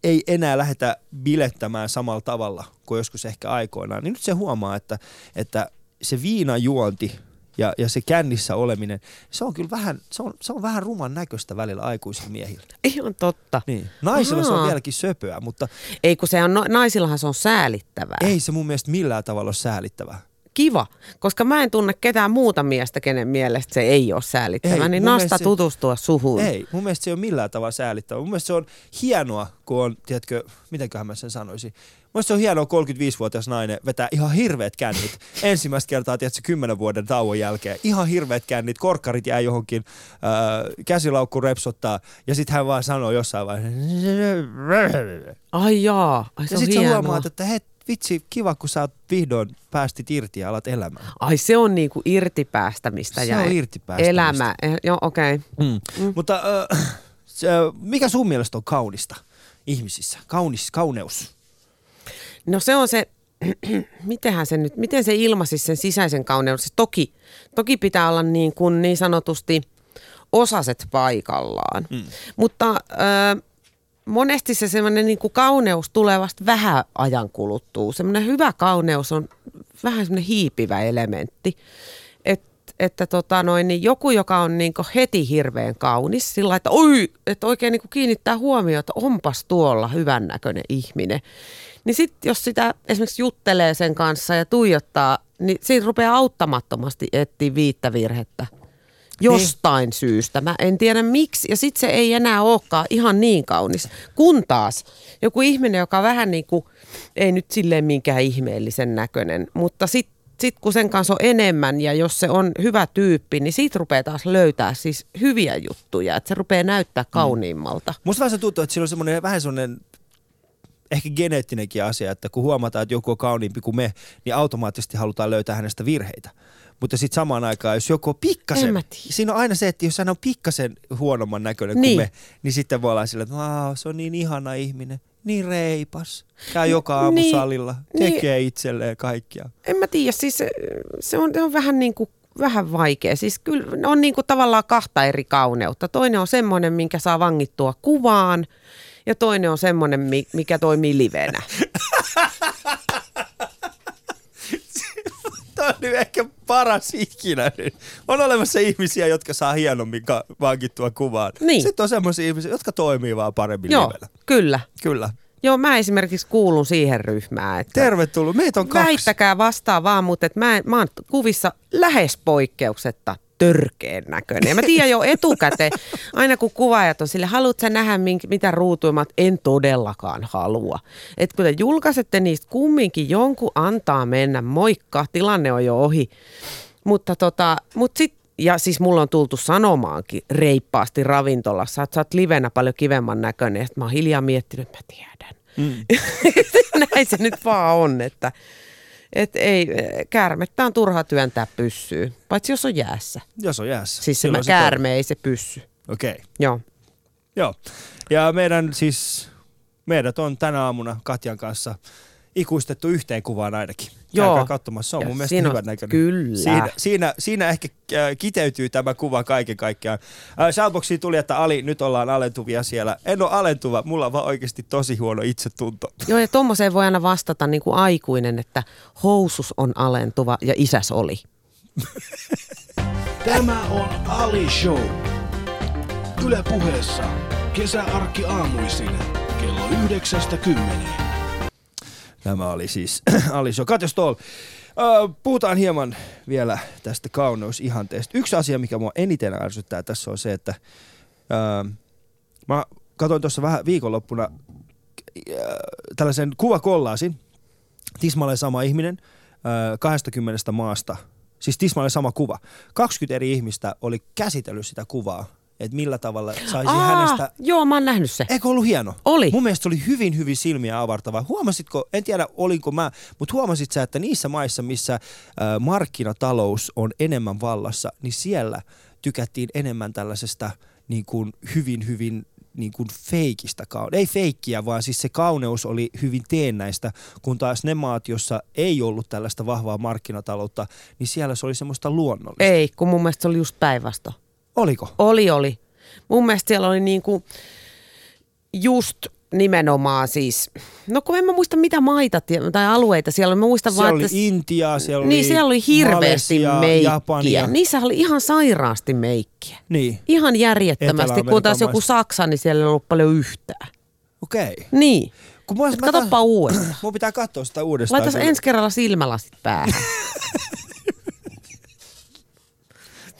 ei enää lähdetä bilettämään samalla tavalla kuin joskus ehkä aikoinaan, niin nyt se huomaa, että, että se viinajuonti ja, ja se kännissä oleminen, se on kyllä vähän, se on, se on vähän ruman näköistä välillä aikuisilla miehillä. Ihan totta. Niin. Naisilla Aha. se on vieläkin söpöä, mutta... Ei kun se on, no, naisillahan se on säälittävää. Ei se mun mielestä millään tavalla ole säälittävää kiva, koska mä en tunne ketään muuta miestä, kenen mielestä se ei ole säälittävä, ei, niin nasta se, tutustua suhun. Ei, mun mielestä se ei ole millään tavalla säälittävä. Mun mielestä se on hienoa, kun on, tiedätkö, mitenköhän mä sen sanoisin, Mun se on hienoa 35-vuotias nainen vetää ihan hirveät kännit. Ensimmäistä kertaa, tiedätkö, 10 vuoden tauon jälkeen. Ihan hirveät kännit, korkkarit jää johonkin, äh, käsilaukku repsottaa ja sitten hän vaan sanoo jossain vaiheessa. Ai jaa, ai se ja sitten sä huomaat, että het, vitsi, kiva kun sä vihdoin päästit irti ja alat elämään. Ai se on niinku irtipäästämistä. Se ja on irtipäästämistä. Elämä, eh, joo okei. Okay. Mm. Mm. Mutta äh, se, mikä sun mielestä on kaunista ihmisissä? Kaunis, kauneus? No se on se, mitenhän se nyt, miten se ilmaisi sen sisäisen kauneuden? Se toki, toki pitää olla niin, kuin niin sanotusti osaset paikallaan. Mm. Mutta äh, monesti se semmoinen niin kuin kauneus tulee vasta vähän ajan kuluttua. Semmoinen hyvä kauneus on vähän semmoinen hiipivä elementti. Et, että tota noin, niin joku, joka on niin heti hirveän kaunis, sillä että, oi, että oikein niin kiinnittää huomiota, onpas tuolla hyvännäköinen ihminen. Niin sitten jos sitä esimerkiksi juttelee sen kanssa ja tuijottaa, niin siitä rupeaa auttamattomasti etsiä viittä virhettä. Jostain niin. syystä. Mä en tiedä miksi. Ja sitten se ei enää olekaan ihan niin kaunis. Kun taas joku ihminen, joka vähän niin kuin, ei nyt silleen minkään ihmeellisen näköinen, mutta sitten sit kun sen kanssa on enemmän ja jos se on hyvä tyyppi, niin siitä rupeaa taas löytää siis hyviä juttuja, että se rupeaa näyttää mm. kauniimmalta. Mm. Musta vähän se tuntuu, että sillä on semmoinen vähän semmoinen ehkä geneettinenkin asia, että kun huomataan, että joku on kauniimpi kuin me, niin automaattisesti halutaan löytää hänestä virheitä. Mutta sitten samaan aikaan, jos joku on pikkasen, siinä on aina se, että jos hän on pikkasen huonomman näköinen niin. kuin me, niin sitten voi olla sillä, että se on niin ihana ihminen, niin reipas, käy joka aamu niin, salilla, tekee niin, itselleen kaikkia. En mä tiedä, siis se, se, on, se on vähän niin kuin vähän vaikea. Siis kyllä on niin kuin tavallaan kahta eri kauneutta. Toinen on semmoinen, minkä saa vangittua kuvaan, ja toinen on semmoinen, mi- mikä toimii livenä. Tämä on nyt ehkä paras ikinä. On olemassa ihmisiä, jotka saa hienommin ka- vankittua kuvaan. Niin. Sitten on semmoisia ihmisiä, jotka toimii vaan paremmin Joo, livellä. kyllä. Kyllä. Joo, mä esimerkiksi kuulun siihen ryhmään. Että Tervetuloa. Meitä on kaksi. Väittäkää vastaan vaan, mutta että mä, mä oon kuvissa lähes poikkeuksetta törkeen näköinen. Ja mä tiedän jo etukäteen, aina kun kuvaajat on sille, haluatko sä nähdä mink, mitä ruutuimat? En todellakaan halua. Että kun te julkaisette niistä kumminkin jonkun, antaa mennä, moikka, tilanne on jo ohi. Mutta tota, mut sit, ja siis mulla on tultu sanomaankin reippaasti ravintolassa, että sä oot livenä paljon kivemman näköinen. Ja mä oon hiljaa miettinyt, että mä tiedän. Mm. Näin se nyt vaan on, että et ei, käärmettä on turha työntää pyssyyn, paitsi jos on jäässä. Jos on jäässä. Siis se käärme, ei se pyssy. Okei. Okay. Joo. Joo. Ja meidän siis, meidät on tänä aamuna Katjan kanssa ikuistettu yhteen kuvaan ainakin. Joo. Käykää katsomassa, se on Ja mun mielestä siinä hyvän näköinen. kyllä. Siinä, siinä, siinä ehkä äh, kiteytyy tämä kuva kaiken kaikkiaan. Äh, Shoutboxiin tuli, että Ali, nyt ollaan alentuvia siellä. En ole alentuva, mulla on vaan oikeasti tosi huono itsetunto. Joo, ja tommoseen voi aina vastata niin kuin aikuinen, että housus on alentuva ja isäs oli. Tämä on Ali Show. Yle puheessa kesäarkki aamuisin kello yhdeksästä kymmeneen. Tämä oli siis Ali Show. Katja Stoll, puhutaan hieman vielä tästä kauneusihanteesta. Yksi asia, mikä mua eniten ärsyttää tässä on se, että äh, mä katsoin tuossa vähän viikonloppuna äh, tällaisen kuvakollaasin. Tismalleen sama ihminen äh, 20 maasta. Siis tismalleen sama kuva. 20 eri ihmistä oli käsitellyt sitä kuvaa, että millä tavalla saisi hänestä joo, mä oon nähnyt se. Eikö ollut hieno? Oli. Mun mielestä oli hyvin, hyvin silmiä avartava. Huomasitko, en tiedä olinko mä, mutta huomasit sä, että niissä maissa, missä äh, markkinatalous on enemmän vallassa, niin siellä tykättiin enemmän tällaisesta niin kuin hyvin, hyvin niin kuin feikistä kauneutta. Ei feikkiä, vaan siis se kauneus oli hyvin teennäistä, kun taas ne maat, jossa ei ollut tällaista vahvaa markkinataloutta, niin siellä se oli semmoista luonnollista. Ei, kun mun mielestä se oli just päinvasto. Oliko? Oli, oli. Mun mielestä siellä oli niin kuin just nimenomaan siis, no kun en mä muista mitä maita tai alueita siellä oli, mä muistan Siellä vaan, oli että Intia, siellä oli niin siellä oli hirveästi Malesia, meikkiä. Japania. Niissä oli ihan sairaasti meikkiä. Niin, Ihan järjettömästi, kun taas joku. Saksa, niin siellä ei ollut paljon yhtään. okei. Okay. Niin. Kun mua, Et katoppa uudestaan. Mun pitää katsoa sitä uudestaan. Laitas ensi kerralla silmälasit päähän.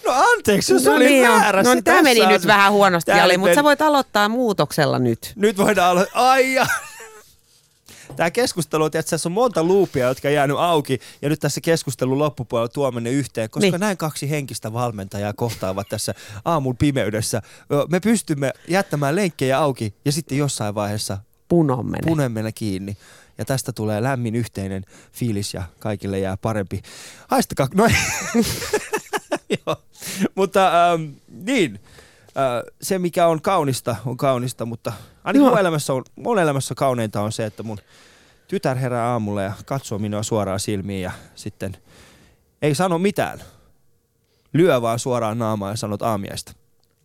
No anteeksi, se oli niin väärässä. No tämä meni Tässä nyt on- vähän huonosti, Ali, mutta sä voit aloittaa muutoksella nyt. Nyt voidaan aloittaa. Ai ja. Tämä keskustelu, että tässä on monta luupia, jotka on jäänyt auki, ja nyt tässä keskustelun loppupuolella tuominen yhteen, koska niin. Näin kaksi henkistä valmentajaa kohtaavat tässä aamun pimeydessä. Me pystymme jättämään lenkkejä auki, ja sitten jossain vaiheessa Punon mene. punemmella kiinni. Ja tästä tulee lämmin yhteinen fiilis ja kaikille jää parempi. Haistakaa, no Joo. Mutta ähm, niin, äh, se mikä on kaunista, on kaunista, mutta ainakin mun elämässä, on, mun elämässä kauneinta on se, että mun tytär herää aamulla ja katsoo minua suoraan silmiin ja sitten ei sano mitään. Lyö vaan suoraan naamaan ja sanot aamiaista.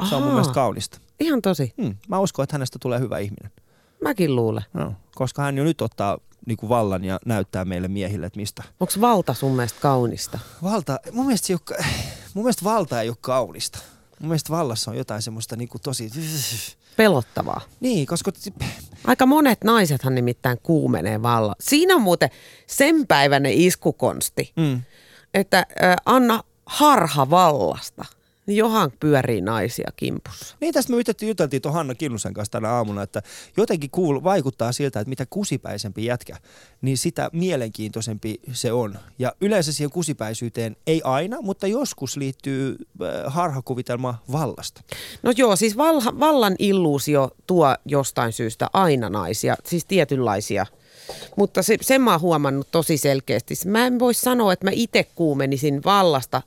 Se on mun Ahaa. mielestä kaunista. Ihan tosi. Hmm, mä uskon, että hänestä tulee hyvä ihminen. Mäkin luulen. No, koska hän jo nyt ottaa niin kuin vallan ja näyttää meille miehille, että mistä. Onko valta sun mielestä kaunista? Valta, mun mielestä, se ei ole, mun mielestä valta ei ole kaunista. Mun mielestä vallassa on jotain semmoista niin kuin tosi... Pelottavaa. Niin, koska Aika monet naisethan nimittäin kuumenee valla. Siinä on muuten sen päiväinen iskukonsti, mm, että äh, anna harha vallasta. Niin johan pyörii naisia kimpussa. Niin tästä me juteltiin, juteltiin tuon Hanna Kinnusen kanssa tänä aamuna, että jotenkin kuul, vaikuttaa siltä, että mitä kusipäisempi jätkä, niin sitä mielenkiintoisempi se on. Ja yleensä siihen kusipäisyyteen ei aina, mutta joskus liittyy äh, harhakuvitelma vallasta. No joo, siis valha, vallan illuusio tuo jostain syystä aina naisia, siis tietynlaisia. Mutta se, sen mä oon huomannut tosi selkeästi. Mä en voi sanoa, että mä itse kuumenisin vallasta,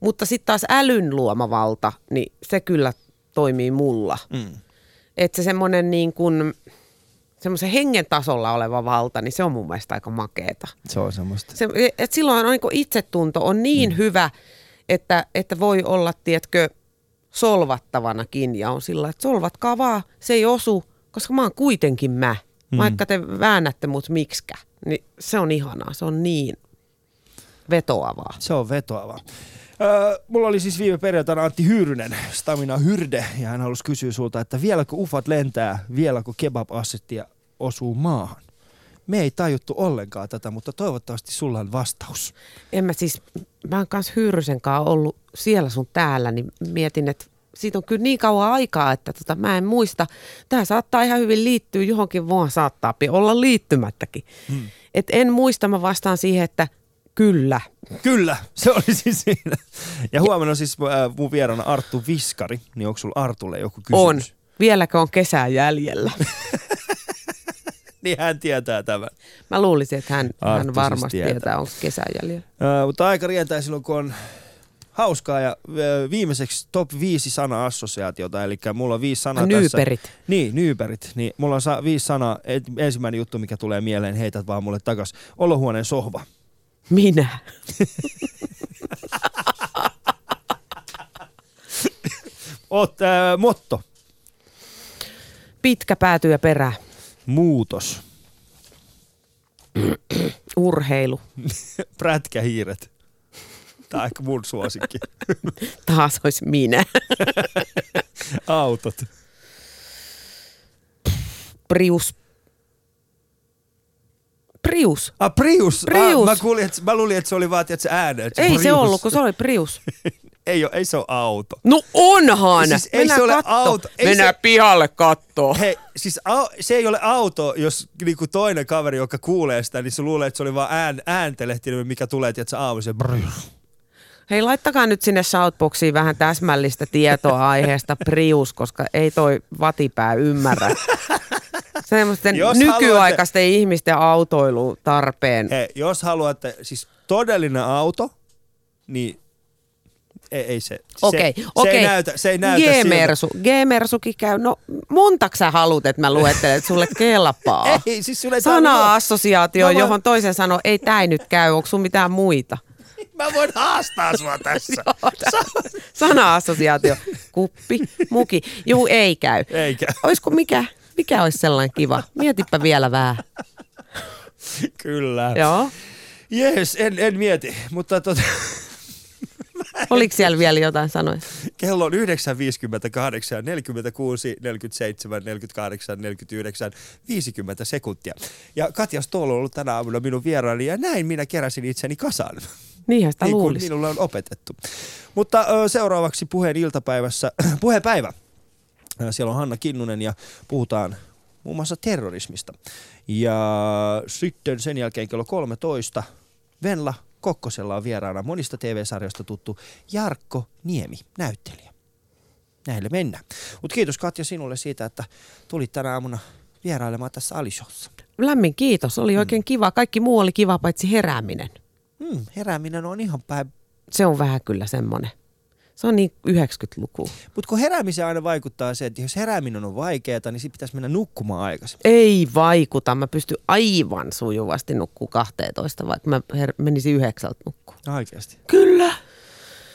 mutta sitten taas älyn luoma valta, niin se kyllä toimii mulla. Mm. Että se semmoinen niin kuin, semmoisen hengen tasolla oleva valta, niin se on mun mielestä aika makeeta. Se on semmoista. Se, et silloin on niin itsetunto on niin mm. hyvä, että, että voi olla, tiedätkö, solvattavanakin ja on sillä, että solvatkaa vaan, se ei osu, koska mä oon kuitenkin mä. Mm. Vaikka te väännätte mut miksikä, niin se on ihanaa. Se on niin vetoavaa. Se on vetoava. Öö, mulla oli siis viime perjantaina Antti Hyyrynen, Stamina Hyrde, ja hän halusi kysyä sulta, että vieläkö ufat lentää, vieläkö kebab-assettia osuu maahan? Me ei tajuttu ollenkaan tätä, mutta toivottavasti sulla on vastaus. En mä siis, mä oon kans Hyyrysen kanssa ollut siellä sun täällä, niin mietin, että siitä on kyllä niin kauan aikaa, että tota, mä en muista. Tämä saattaa ihan hyvin liittyä johonkin, vaan saattaa olla liittymättäkin. Hmm. Et en muista, mä vastaan siihen, että kyllä. Kyllä, se oli siis siinä. Ja huomenna on siis äh, mun vieraana Arttu Viskari, niin onko sulla Artulle joku kysymys? On. Vieläkö on kesää jäljellä? niin hän tietää tämän. Mä luulisin, että hän, Arttu hän siis varmasti tietää. tietää, onko kesää jäljellä. Äh, mutta aika rientää silloin, kun on hauskaa ja äh, viimeiseksi top 5 sana-assosiaatiota, eli mulla on viisi sanaa tässä. Nyyperit. Niin, nyyperit. Niin mulla on viisi sanaa. Ensimmäinen juttu, mikä tulee mieleen, heität vaan mulle takas. Olohuoneen sohva. Minä. Oot, äh, motto. Pitkä pääty ja perä. Muutos. Urheilu. Prätkähiiret. Tää on ehkä mun suosikki. Taas olisi minä. Autot. Prius. Prius. Ah, Prius. Prius. Ah, mä, kuulin, että, mä luulin, että se oli vaan, että se ääne. Että Ei se Prius. ollut, kun se oli Prius. ei, ole, ei se ole auto. No onhan! Siis ei Mennään se ole auto. Ei Mennään se- pihalle kattoo. Hei, siis au, se ei ole auto, jos niinku toinen kaveri, joka kuulee sitä, niin se luulee, että se oli vaan ään, ääntelehtiminen, mikä tulee, että se aamu se Prius. Hei, laittakaa nyt sinne Shoutboxiin vähän täsmällistä tietoa aiheesta Prius, koska ei toi vatipää ymmärrä. Semmoisten Jos nykyaikaisten ihmisten autoilu tarpeen. Hei, jos haluatte, siis todellinen auto, niin ei, ei se. Okei, se, okei. Se ei näytä, se ei näytä siltä. G-Mersu. G-Mersukin käy. No, montaks sä haluat, että mä luettelen, että sulle kelpaa? Ei, siis sulle ei Sana-assosiaatio, Mä voin- johon toisen sanoo, ei tää ei nyt käy, onko sun mitään muita? Mä voin haastaa sua tässä. Sana-assosiaatio, kuppi, muki. Juu, ei käy. Eikä, Olisiko mikä, mikä olisi sellainen kiva? Mietipä vielä vähän. kyllä. Joo. Jees, en, en mieti, mutta tota, Oliko siellä vielä jotain sanoja? kello on 9.58, 46, 47, 48, 49, 50 sekuntia. Ja Katja Stoll on ollut tänä aamuna minun vieraani ja näin minä keräsin itseni kasaan. Niinhän sitä niin kuin luulisi. minulle on opetettu. Mutta ö, seuraavaksi puheen iltapäivässä, puheenpäivä. Ö, Siellä on Hanna Kinnunen ja puhutaan muun muassa terrorismista. Ja sitten sen jälkeen kello 13 Venla Kokkosella on vieraana monista TV-sarjoista tuttu Jarkko Niemi, näyttelijä. Näille mennään. Mutta kiitos Katja sinulle siitä, että tulit tänä aamuna vierailemaan tässä Alishossa. Lämmin kiitos, oli oikein kiva. Kaikki muu oli kiva, paitsi herääminen. Hmm, herääminen on ihan päin Se on vähän kyllä semmoinen. Se on niin 90-luku. Mutta kun heräämiseen aina vaikuttaa se, että jos herääminen on vaikeaa, niin sitten pitäisi mennä nukkumaan aikaisin. Ei vaikuta. Mä pystyn aivan sujuvasti nukkuu 12, vaikka mä her- menisin yhdeksältä nukkuu. Oikeasti. Kyllä.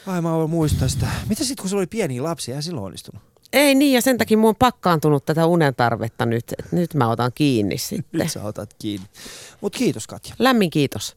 Ai mä voin muistaa sitä. Mitä sitten kun sulla oli pieniä lapsia, eihän silloin onnistunut? Ei niin, ja sen takia mun on pakkaantunut tätä unen tarvetta nyt. Et nyt mä otan kiinni sitten. Nyt sä otat kiinni. Mutta kiitos Katja. Lämmin kiitos.